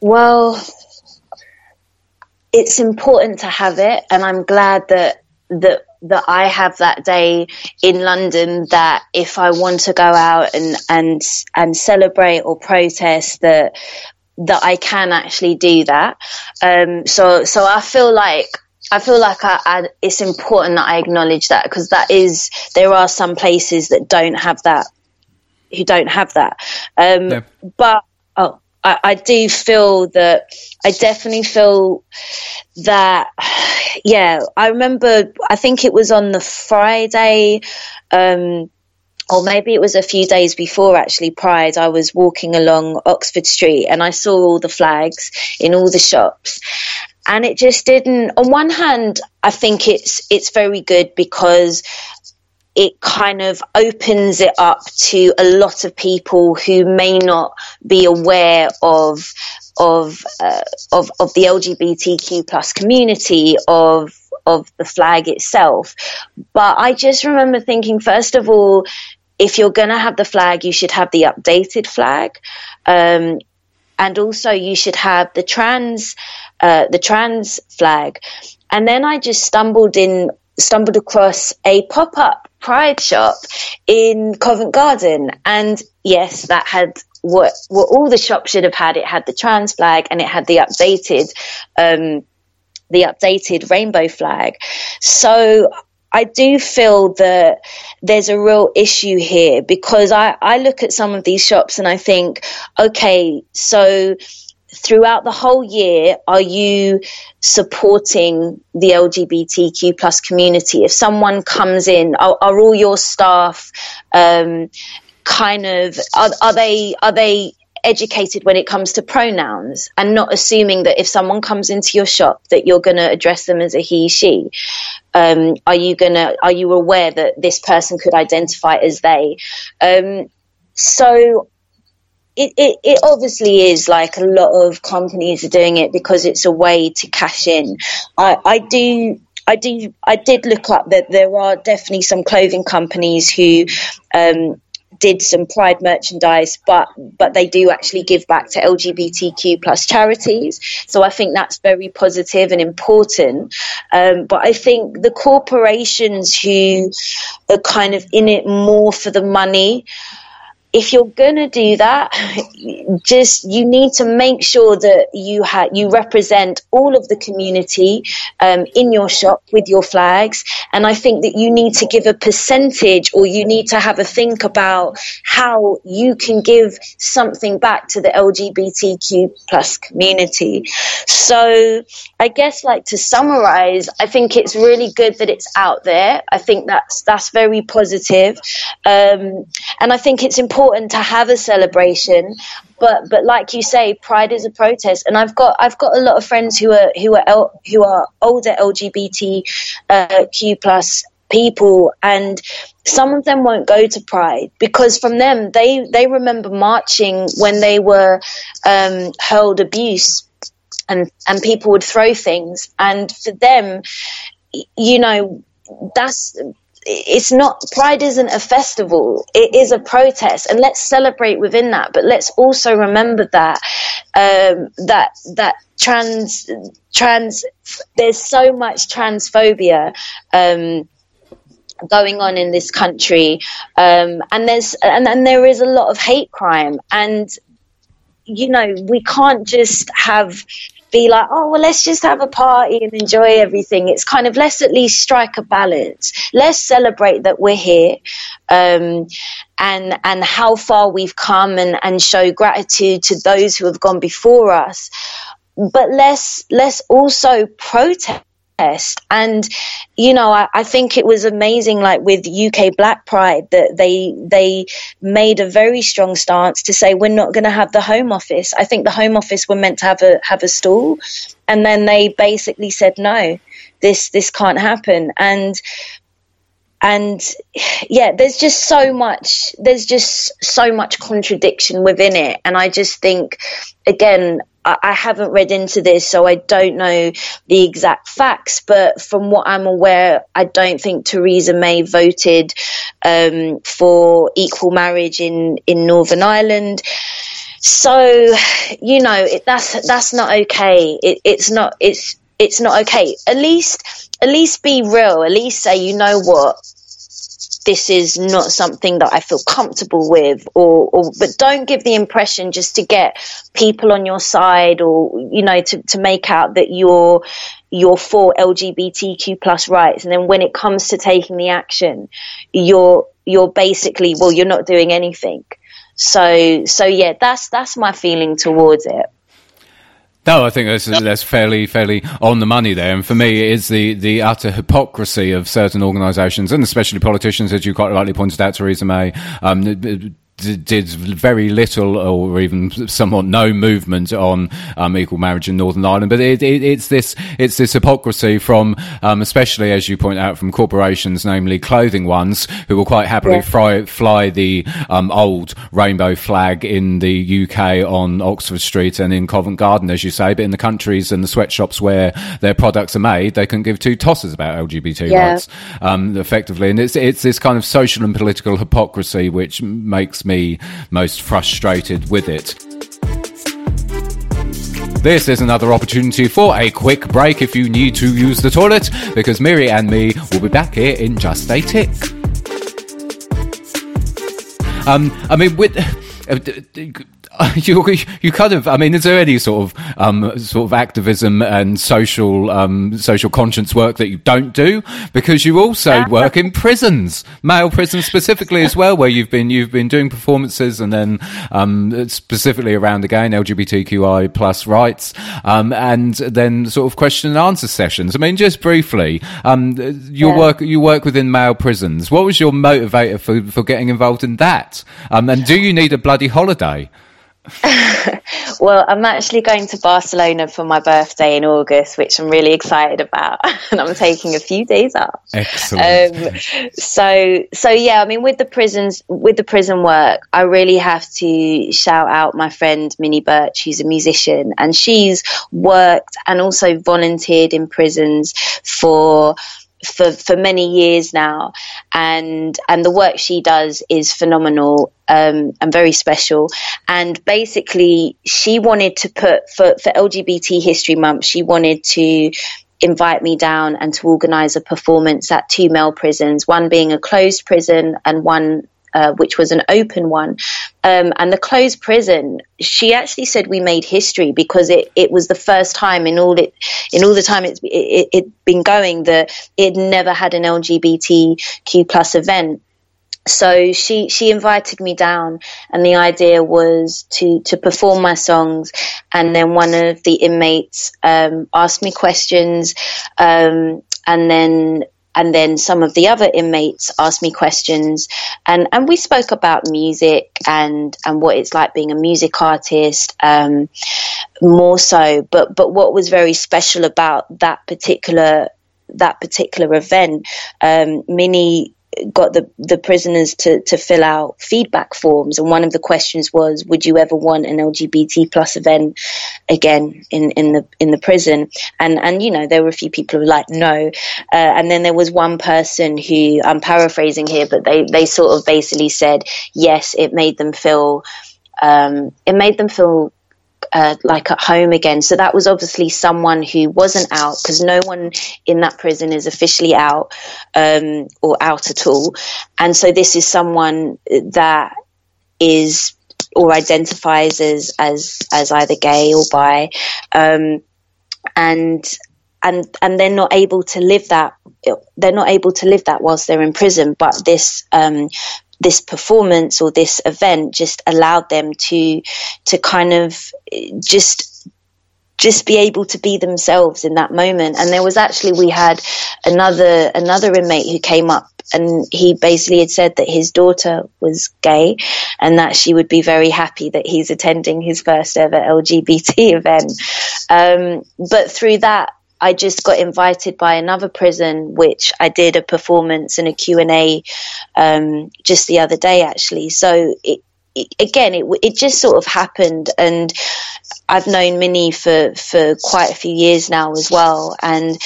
Well, it's important to have it, and I'm glad that that that I have that day in London that if I want to go out and and and celebrate or protest that that I can actually do that. Um, so so I feel like I feel like I, I, it's important that I acknowledge that because that is there are some places that don't have that, who don't have that. Um. But oh, I, I, do feel that I definitely feel that. Yeah, I remember. I think it was on the Friday. Um, or maybe it was a few days before actually Pride, I was walking along Oxford Street and I saw all the flags in all the shops and it just didn't on one hand i think it's it's very good because it kind of opens it up to a lot of people who may not be aware of of uh, of of the LGBTQ plus community of of the flag itself. But I just remember thinking, first of all, if you're going to have the flag, you should have the updated flag. Um, and also you should have the trans uh, the trans flag and then i just stumbled in stumbled across a pop-up pride shop in covent garden and yes that had what what all the shops should have had. It had the trans flag and it had the updated um, the updated rainbow flag. So I do feel that there's a real issue here because I, I look at some of these shops and I think, okay, so throughout the whole year, are you supporting the LGBTQ plus community? If someone comes in, are, are all your staff um, kind of are, are they are they educated when it comes to pronouns? And not assuming that if someone comes into your shop that you're going to address them as a he she. Um, are you going to are you aware that this person could identify as they? Um, so it, it, it obviously is like a lot of companies are doing it because it's a way to cash in i, I do I do. I did look up that there are definitely some clothing companies who um, did some pride merchandise but but they do actually give back to lgbtq plus charities so i think that's very positive and important um, but i think the corporations who are kind of in it more for the money if you're going to do that, just you need to make sure that you ha- you represent all of the community um, in your shop with your flags. And I think that you need to give a percentage, or you need to have a think about how you can give something back to the LGBTQ plus community. So I guess, like to summarize, I think it's really good that it's out there. I think that's that's very positive, um, and I think it's important important to have a celebration but but like you say pride is a protest. And i've got i've got a lot of friends who are who are who are older lgbtq uh, plus people and some of them won't go to pride because from them they they remember marching when they were um, hurled abuse and and people would throw things. And for them you know that's it's not pride isn't a festival. It is a protest and let's celebrate within that. But let's also remember that um, that that trans trans there's so much transphobia um, going on in this country. Um, and there's and, and there is a lot of hate crime. And you know we can't just have be like, oh, well, let's just have a party and enjoy everything. It's kind of let's at least strike a balance. Let's celebrate that we're here. Um, and and how far we've come and, and show gratitude to those who have gone before us. But let's let's also protest and you know I, I, think it was amazing like with uk black pride that they they made a very strong stance to say we're not going to have the home office. I think the home office were meant to have a have a stall. And then they basically said no this this can't happen. And and yeah there's just so much there's just so much contradiction within it and i just think again I haven't read into this, so I don't know the exact facts. But from what I'm aware, I don't think Theresa May voted um, for equal marriage in in Northern Ireland. So, you know, it, that's that's not okay. It, it's not. It's it's not okay. At least, at least be real. At least say, you know what, this is not something that I feel comfortable with or, or, but don't give the impression just to get people on your side or you know to, to make out that you're you're for LGBTQ plus rights. And then when it comes to taking the action you're you're basically well you're not doing anything. So so yeah that's that's my feeling towards it no, I think that's, that's fairly fairly on the money there. And for me, it is the, the utter hypocrisy of certain organisations and especially politicians, as you quite rightly pointed out, Theresa May, um, did very little or even somewhat no movement on um, equal marriage in Northern Ireland. But it, it, it's this it's this hypocrisy from, um, especially as you point out, from corporations, namely clothing ones, who will quite happily yeah. fly, fly the um, old rainbow flag in the UK on Oxford Street and in Covent Garden, as you say. But in the countries and the sweatshops where their products are made, they can give two tosses about LGBT yeah. rights, um, effectively. And it's it's this kind of social and political hypocrisy which makes me me most frustrated with it. This is another opportunity for a quick break if you need to use the toilet, because Miri and me will be back here in just a tick. Um, I mean, with uh, you, you kind of, I mean, is there any sort of um, sort of activism and social um, social conscience work that you don't do? Because you also work in prisons, male prisons specifically as well, where you've been you've been doing performances and then um, specifically around again LGBTQI plus rights, um, and then sort of question and answer sessions. I mean, just briefly, um, your Yeah. work you work within male prisons. What was your motivator for for getting involved in that? Um, and do you need a bloody holiday? Well, I'm actually going to Barcelona for my birthday in August, which I'm really excited about, and I'm taking a few days off. Excellent. Um, so, so yeah, I mean, with the prisons, with the prison work, I really have to shout out my friend Minnie Birch, who's a musician, and she's worked and also volunteered in prisons for for for many years now, and and the work she does is phenomenal um, and very special. And basically, she wanted to put for for LGBT History Month, she wanted to invite me down and to organise a performance at two male prisons, one being a closed prison and one uh, which was an open one. Um, and the closed prison, she actually said we made history because it, it was the first time in all it in all the time it's it, it, been going that it never had an LGBTQ plus event. So she she invited me down, and the idea was to to perform my songs, and then one of the inmates um, asked me questions, um, and then and then some of the other inmates asked me questions. And and we spoke about music and and what it's like being a music artist um, more so. But but what was very special about that particular that particular event um, Minnie got the the prisoners to to fill out feedback forms. And one of the questions was would you ever want an LGBT plus event again in in the in the prison? And and you know there were a few people who were like no. Uh, and then there was one person who I'm paraphrasing here but they they sort of basically said yes it made them feel um, it made them feel uh, like at home again. So that was obviously someone who wasn't out because no one in that prison is officially out um, or out at all. And so this is someone that is or identifies as as as either gay or bi, um, and and and they're not able to live that. They're not able to live that whilst they're in prison. But this um, this performance or this event just allowed them to to kind of just just be able to be themselves in that moment. And there was actually we had another another inmate who came up and he basically had said that his daughter was gay and that she would be very happy that he's attending his first ever LGBT event. Um, but through that I just got invited by another prison, which I did a performance and a Q&A um, just the other day, actually. So it, it, again, it, it just sort of happened. And I've known Minnie for, for quite a few years now as well. And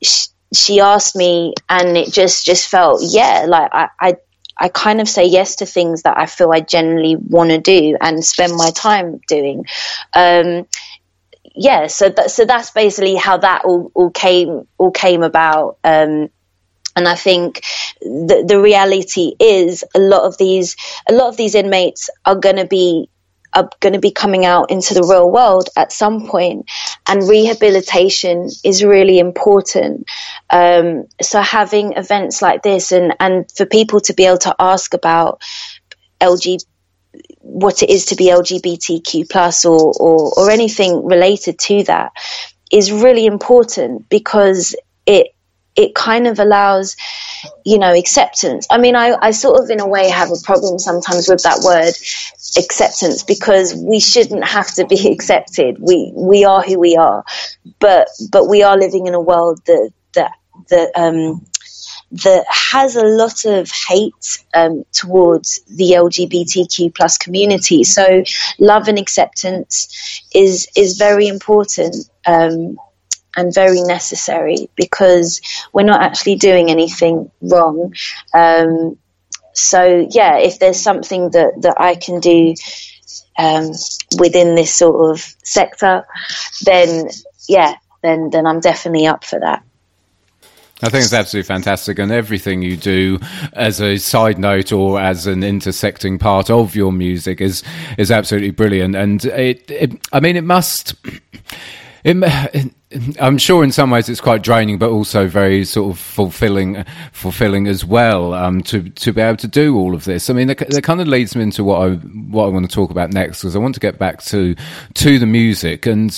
she, she asked me and it just, just felt, yeah, like I, I I kind of say yes to things that I feel I genuinely want to do and spend my time doing. Um, yeah, so that, so that's basically how that all, all came all came about. Um, and I think the, the reality is a lot of these a lot of these inmates are going to be are going to be coming out into the real world at some point, and rehabilitation is really important. Um, so having events like this, and and for people to be able to ask about LGBT what it is to be LGBTQ plus or, or, or anything related to that is really important because it it kind of allows you know acceptance. I mean I, I sort of in a way have a problem sometimes with that word acceptance because we shouldn't have to be accepted. We we are who we are. But but we are living in a world that that that um that has a lot of hate um, towards the LGBTQ plus community. So love and acceptance is is very important um, and very necessary because we're not actually doing anything wrong. Um, so yeah, if there's something that that I can do um, within this sort of sector, then yeah, then then I'm definitely up for that. I think it's absolutely fantastic, and everything you do as a side note or as an intersecting part of your music is is absolutely brilliant. And it, it I mean, it must. It, I'm sure in some ways it's quite draining, but also very sort of fulfilling, fulfilling as well. Um, to to be able to do all of this. I mean, that, that kind of leads me into what I what I want to talk about next because I want to get back to to the music and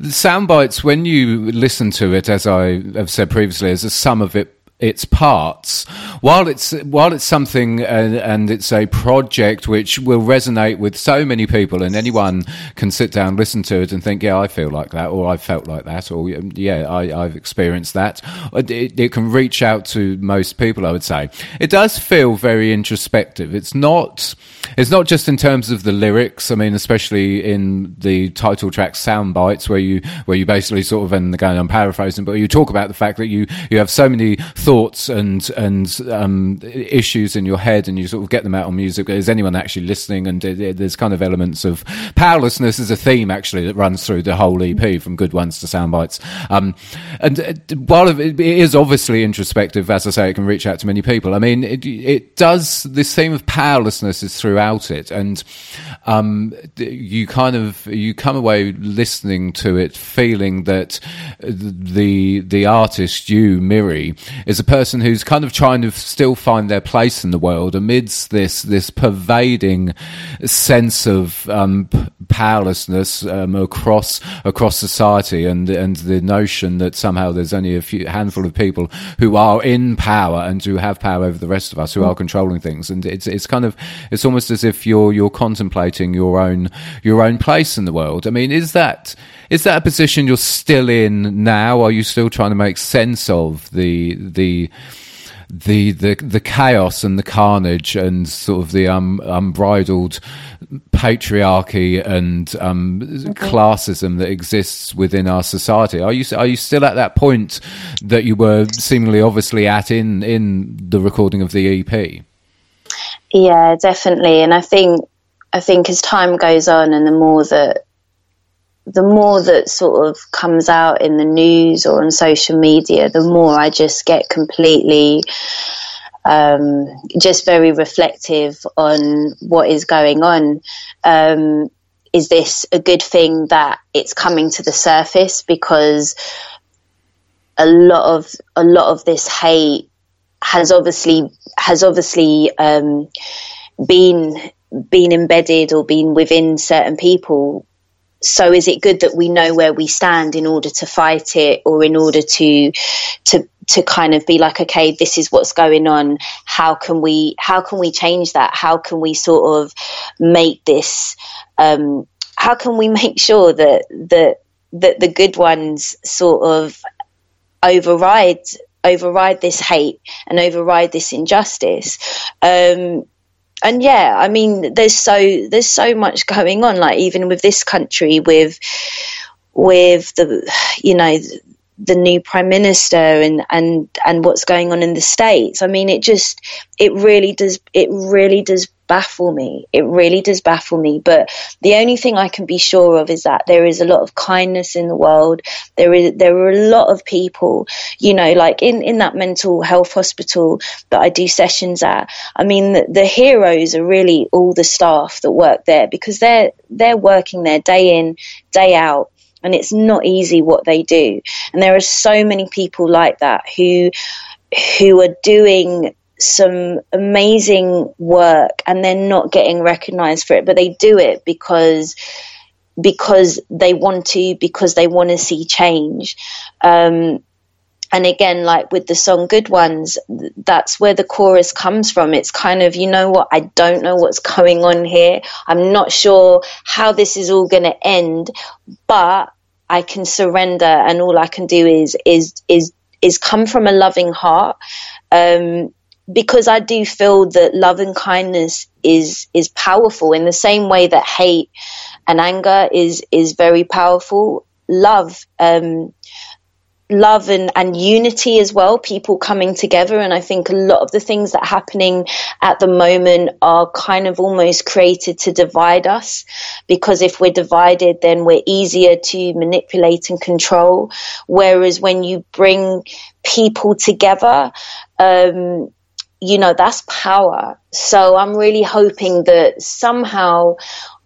the sound bites. When you listen to it, as I have said previously, as a sum of it its parts. While it's while it's something and, and, it's a project which will resonate with so many people, and anyone can sit down, listen to it, and think, "Yeah, I feel like that," or "I felt like that," or "Yeah, I, have experienced that." It, it, can reach out to most people. I would say it does feel very introspective. It's not. It's not just in terms of the lyrics. I mean, especially in the title track "Sound Bites," where you where you basically sort of and again I'm paraphrasing, but you talk about the fact that you you have so many thoughts and and um, issues in your head, and you sort of get them out on music. Is anyone actually listening? And there's kind of elements of powerlessness as a theme actually that runs through the whole EP, from good ones to sound bites. Um, and uh, while it is obviously introspective, as I say, it can reach out to many people. I mean, it, it does. This theme of powerlessness is throughout it, and um, you kind of you come away listening to it, feeling that the the artist, you, Miri, is a person who's kind of trying to still find their place in the world amidst this this pervading sense of um, powerlessness um, across across society, and and the notion that somehow there's only a few handful of people who are in power and who have power over the rest of us, who are controlling things, and it's it's kind of it's almost as if you're you're contemplating your own your own place in the world. I mean, is that is that a position you're still in now? Are you still trying to make sense of the the the the the chaos and the carnage and sort of the um, unbridled patriarchy and um, okay. classism that exists within our society. Are you are you still at that point that you were seemingly obviously at in in the recording of the EP? Yeah, definitely. And I think I think as time goes on and the more that the more that sort of comes out in the news or on social media, the more I just get completely um, just very reflective on what is going on. Um, is this a good thing that it's coming to the surface because a lot of a lot of this hate has obviously has obviously um, been been embedded or been within certain people so is it good that we know where we stand in order to fight it or in order to to to kind of be like okay this is what's going on. How can we how can we change that? How can we sort of make this um, how can we make sure that that that the good ones sort of override override this hate and override this injustice? Um, and yeah, I mean, there's so there's so much going on. Like even with this country, with with the you know the new prime minister and and and what's going on in the states. I mean, it just it really does it really does baffle me. It really does baffle me. But the only thing I can be sure of is that there is a lot of kindness in the world. There is there are a lot of people, you know, like in in that mental health hospital that I do sessions at. I mean, the, the heroes are really all the staff that work there because they're they're working there day in day out and it's not easy what they do and there are so many people like that who who are doing some amazing work and they're not getting recognized for it, but they do it because because they want to, because they want to see change. Um, and again, like with the song Good Ones, that's where the chorus comes from. It's kind of, you know what, I don't know what's going on here. I'm not sure how this is all going to end, but I can surrender and all I can do is, is, is, is come from a loving heart. Um, because I do feel that love and kindness is is powerful in the same way that hate and anger is is very powerful. Love, um, love and, and unity as well, people coming together. And I think a lot of the things that are happening at the moment are kind of almost created to divide us because if we're divided, then we're easier to manipulate and control. Whereas when you bring people together, um, you know, that's power. So I'm really hoping that somehow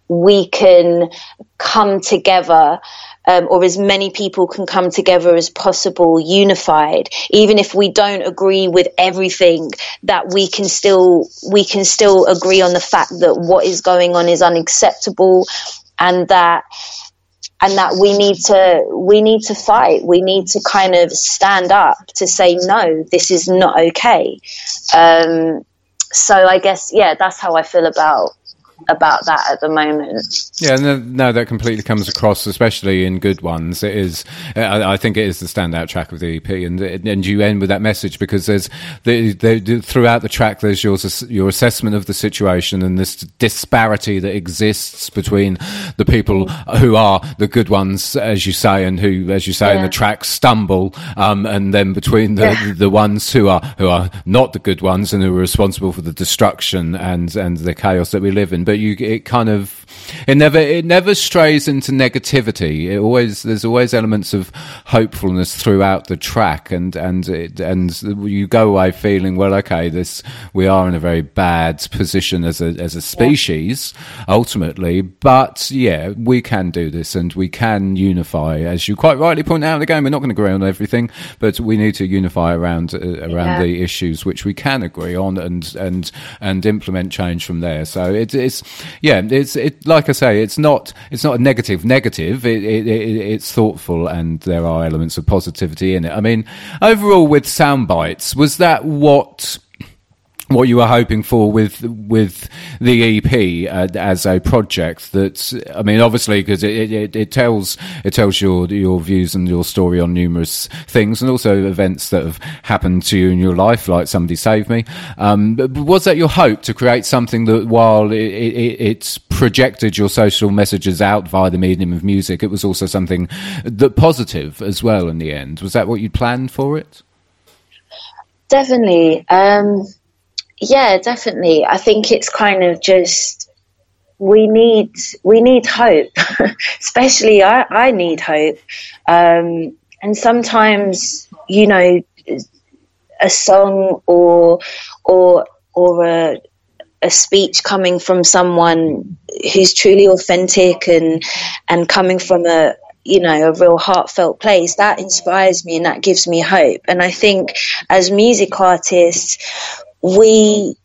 we can come together um, or as many people can come together as possible, unified. Even if we don't agree with everything, that we can still we can still agree on the fact that what is going on is unacceptable, and that and that we need to we need to fight. We need to kind of stand up to say no, this is not okay. Um, so I guess yeah, that's how I feel about about that at the moment. Yeah, no, no, that completely comes across, especially in good ones. It is, I, I, think, it is the standout track of the EP, and and you end with that message because there's the, the, throughout the track there's your your assessment of the situation and this disparity that exists between the people who are the good ones, as you say, and who, as you say yeah. in the track, stumble, um, and then between the yeah. the ones who are who are not the good ones and who are responsible for the destruction and and the chaos that we live in. But you, it kind of it never it never strays into negativity. It always there's always elements of hopefulness throughout the track, and and it, and you go away feeling well. Okay, this we are in a very bad position as a as a species yeah. ultimately, but yeah, we can do this and we can unify. As you quite rightly point out again, we're not going to agree on everything, but we need to unify around uh, around yeah. the issues which we can agree on and and and implement change from there. So it, it's yeah, it's it like I say, it's not it's not a negative negative. It, it, it, it's thoughtful, and there are elements of positivity in it. I mean, overall, with sound bites, was that what? What you were hoping for with with the EP uh, as a project. That I mean, obviously, because it, it, it, tells it tells your your views and your story on numerous things, and also events that have happened to you in your life, like somebody saved me. Um, was that your hope to create something that, while it, it, it projected your social messages out via the medium of music, it was also something that positive as well. In the end, was that what you planned for it? Definitely. Um yeah, definitely. I think it's kind of just we need we need hope, especially I, I need hope. Um, and sometimes, you know, a song or or or a a speech coming from someone who's truly authentic and and coming from a you know a real heartfelt place that inspires me and that gives me hope and i think as music artists we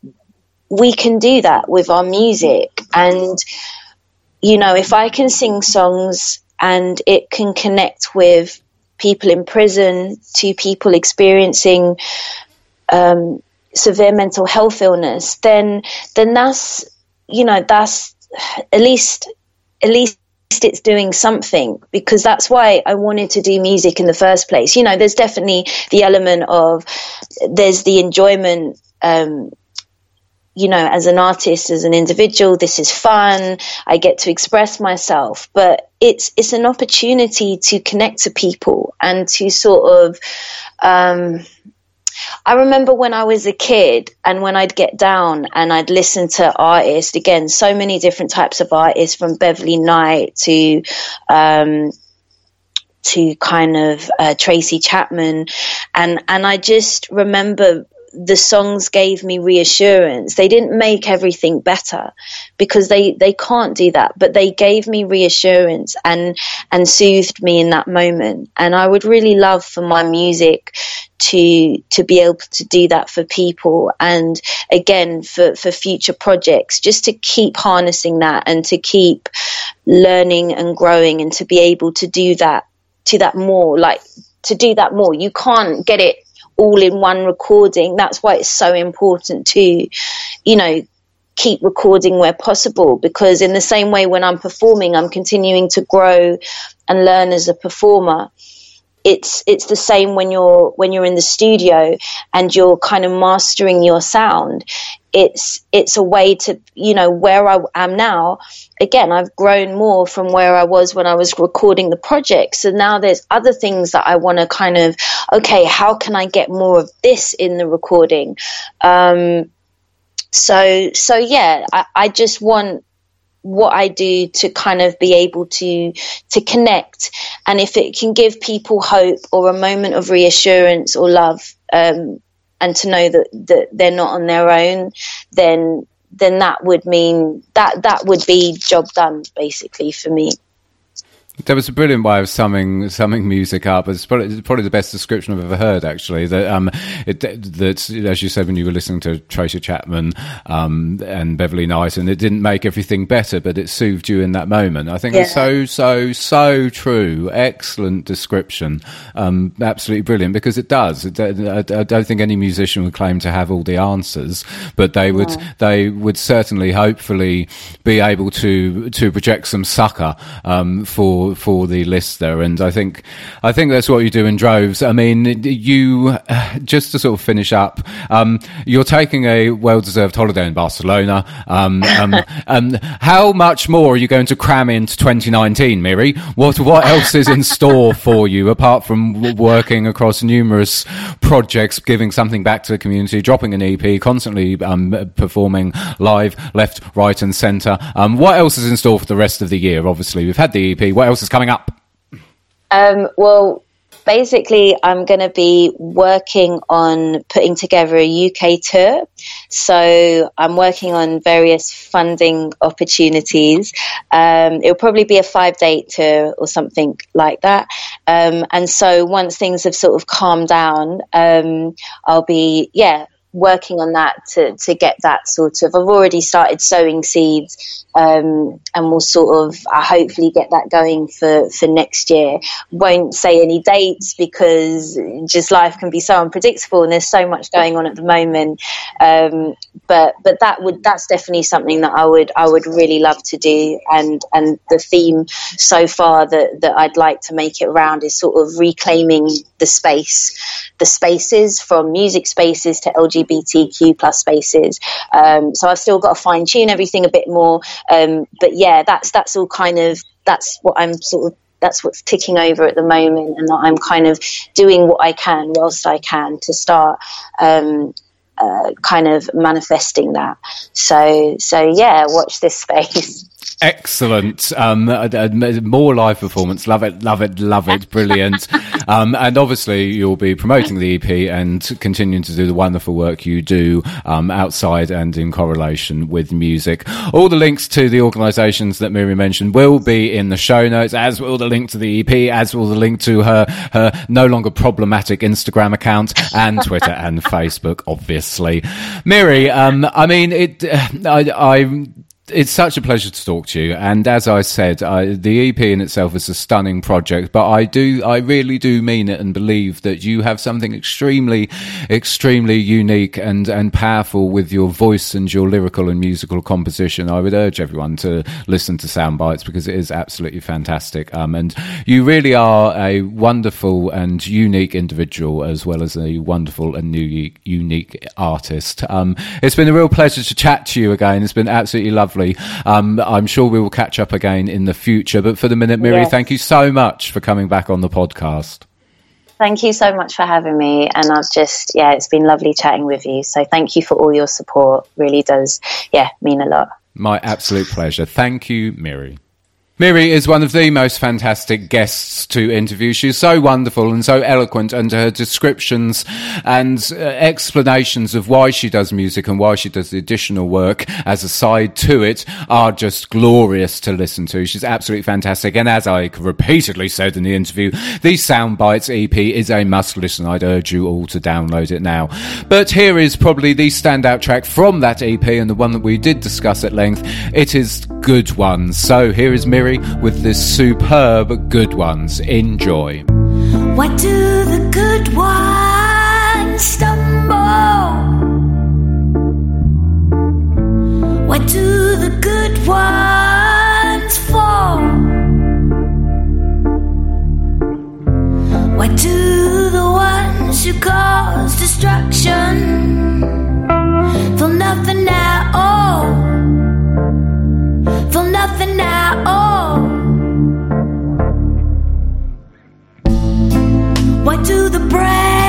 we can do that with our music and you know if i can sing songs and it can connect with people in prison to people experiencing um, severe mental health illness then then that's you know that's at least at least it's doing something because that's why I wanted to do music in the first place. You know, there's definitely the element of there's the enjoyment um, you know, as an artist, as an individual, this is fun. I get to express myself, but it's it's an opportunity to connect to people and to sort of. Um, I remember when I was a kid and when I'd get down and I'd listen to artists again, so many different types of artists from Beverley Knight to. Um, to kind of uh, Tracy Chapman, and and I just remember the songs gave me reassurance. They didn't make everything better because they, they can't do that, but they gave me reassurance and, and soothed me in that moment. And I would really love for my music to, to be able to do that for people. And again, for, for future projects, just to keep harnessing that and to keep learning and growing and to be able to do that, to that more, like to do that more. You can't get it all in one recording. That's why it's so important to, you know, keep recording where possible because in the same way when I'm performing, I'm continuing to grow and learn as a performer. It's it's the same when you're when you're in the studio and you're kind of mastering your sound. It's it's a way to you know where I am now. Again I've grown more from where I was when I was recording the project so now there's other things that I want to kind of okay how can I get more of this in the recording? Um, so so yeah I, I just want what I do to kind of be able to to connect. And if it can give people hope or a moment of reassurance or love um, and to know that, that they're not on their own then then that would mean that that would be job done basically for me there was a brilliant way of summing summing music up. It's probably, probably the best description I've ever heard. Actually, that um, it, that as you said when you were listening to Tracy Chapman um, and Beverley Knight, and it didn't make everything better, but it soothed you in that moment. I think yeah. it's so so so true. Excellent description. Um, absolutely brilliant because it does. It, I, I, don't think any musician would claim to have all the answers, but they would they would certainly, hopefully, be able to to project some succor um, for for the listener, and I think I think that's what you do in droves. I mean, you just to sort of finish up, um, you're taking a well-deserved holiday in Barcelona. Um, um, um how much more are you going to cram into 2019, Miri? What what else is in store for you apart from working across numerous projects, giving something back to the community, dropping an EP, constantly um, performing live, left, right, and centre? Um, what else is in store for the rest of the year? Obviously, we've had the EP. What else else is coming up? Um, well, basically, I'm going to be working on putting together a UK tour. So I'm working on various funding opportunities. Um, it'll probably be a five day tour or something like that. Um, and so once things have sort of calmed down, um, I'll be, yeah, working on that to, to get that sort of. I've already started sowing seeds, um, and we'll sort of uh, hopefully get that going for for next year. Won't say any dates because just life can be so unpredictable, and there's so much going on at the moment. Um, but but that would that's definitely something that I would I would really love to do, and and the theme so far that that I'd like to make it around is sort of reclaiming the space, the spaces from music spaces to LGBT LGBTQ plus spaces. Um, so I've still got to fine tune everything a bit more. Um, but yeah, that's that's all kind of that's what I'm sort of that's what's ticking over at the moment, and that I'm kind of doing what I can whilst I can to start. Um, uh, kind of manifesting that. So, so yeah, watch this space. Excellent. Um, uh, uh, more live performance. Love it, love it, love it. Brilliant. um, and obviously, you'll be promoting the EP and continuing to do the wonderful work you do um, outside and in correlation with music. All the links to the organisations that Miri mentioned will be in the show notes, as will the link to the EP, as will the link to her her no longer problematic Instagram account and Twitter and Facebook, obviously. Miri, um, I mean, it. Uh, I, I it's such a pleasure to talk to you. And as I said, I, the EP in itself is a stunning project, but I do, I really do mean it and believe that you have something extremely, extremely unique and, and powerful with your voice and your lyrical and musical composition. I would urge everyone to listen to Soundbites because it is absolutely fantastic. Um, and you really are a wonderful and unique individual as well as a wonderful and new, unique artist. Um, it's been a real pleasure to chat to you again. It's been absolutely lovely Um, I'm sure we will catch up again in the future. But for the minute, Miri, yes. thank you so much for coming back on the podcast. Thank you so much for having me. And I've just, yeah, it's been lovely chatting with you. So thank you for all your support. Really does, yeah, mean a lot. My absolute pleasure. Thank you, Miri. Miri is one of the most fantastic guests to interview. She's so wonderful and so eloquent, and her descriptions and uh, explanations of why she does music and why she does the additional work as a side to it are just glorious to listen to. She's absolutely fantastic. And as I repeatedly said in the interview, the Soundbites EP is a must listen. I'd urge you all to download it now. But here is probably the standout track from that EP and the one that we did discuss at length. It is Good One. So here is Miri with this superb Good Ones. Enjoy. Why do the good ones stumble? Why do the good ones fall? Why do the ones who cause destruction. Feel nothing at all. Feel nothing Why do the brave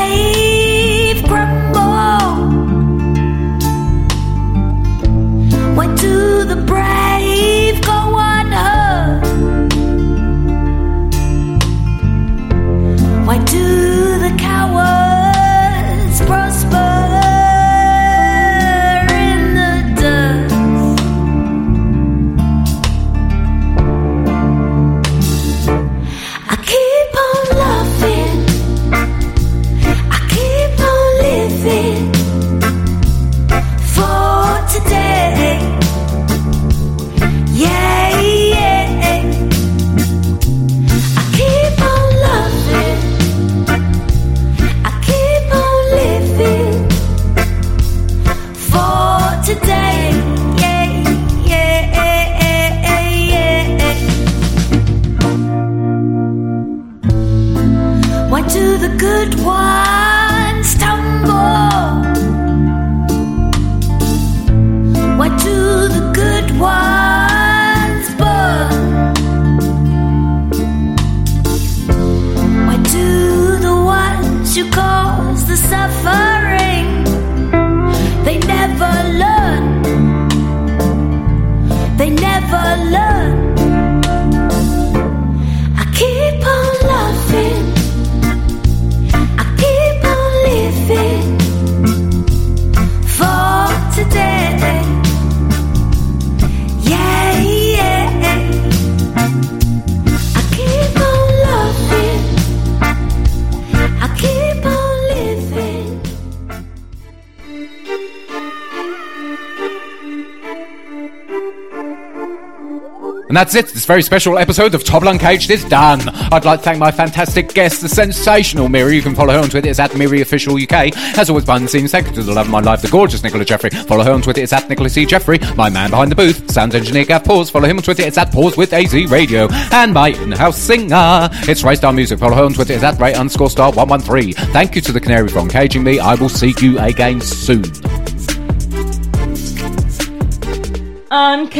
that's it. This very special episode of Tobble Uncaged is done. I'd like to thank my fantastic guest, the sensational Miri. You can follow her on Twitter. It's at Miri Official UK. As always, behind the scenes, you to the love of my life, the gorgeous Nicola Jeffrey. Follow her on Twitter. It's at Nicola C. Jeffrey. My man behind the booth, sound engineer Gav Pause. Follow him on Twitter. It's at Pause with AZ Radio. And my in-house singer, it's Ray Star Music. Follow her on Twitter. It's at Ray underscore star 113. Thank you to the Canary for encaging me. I will see you again soon. Uncaged.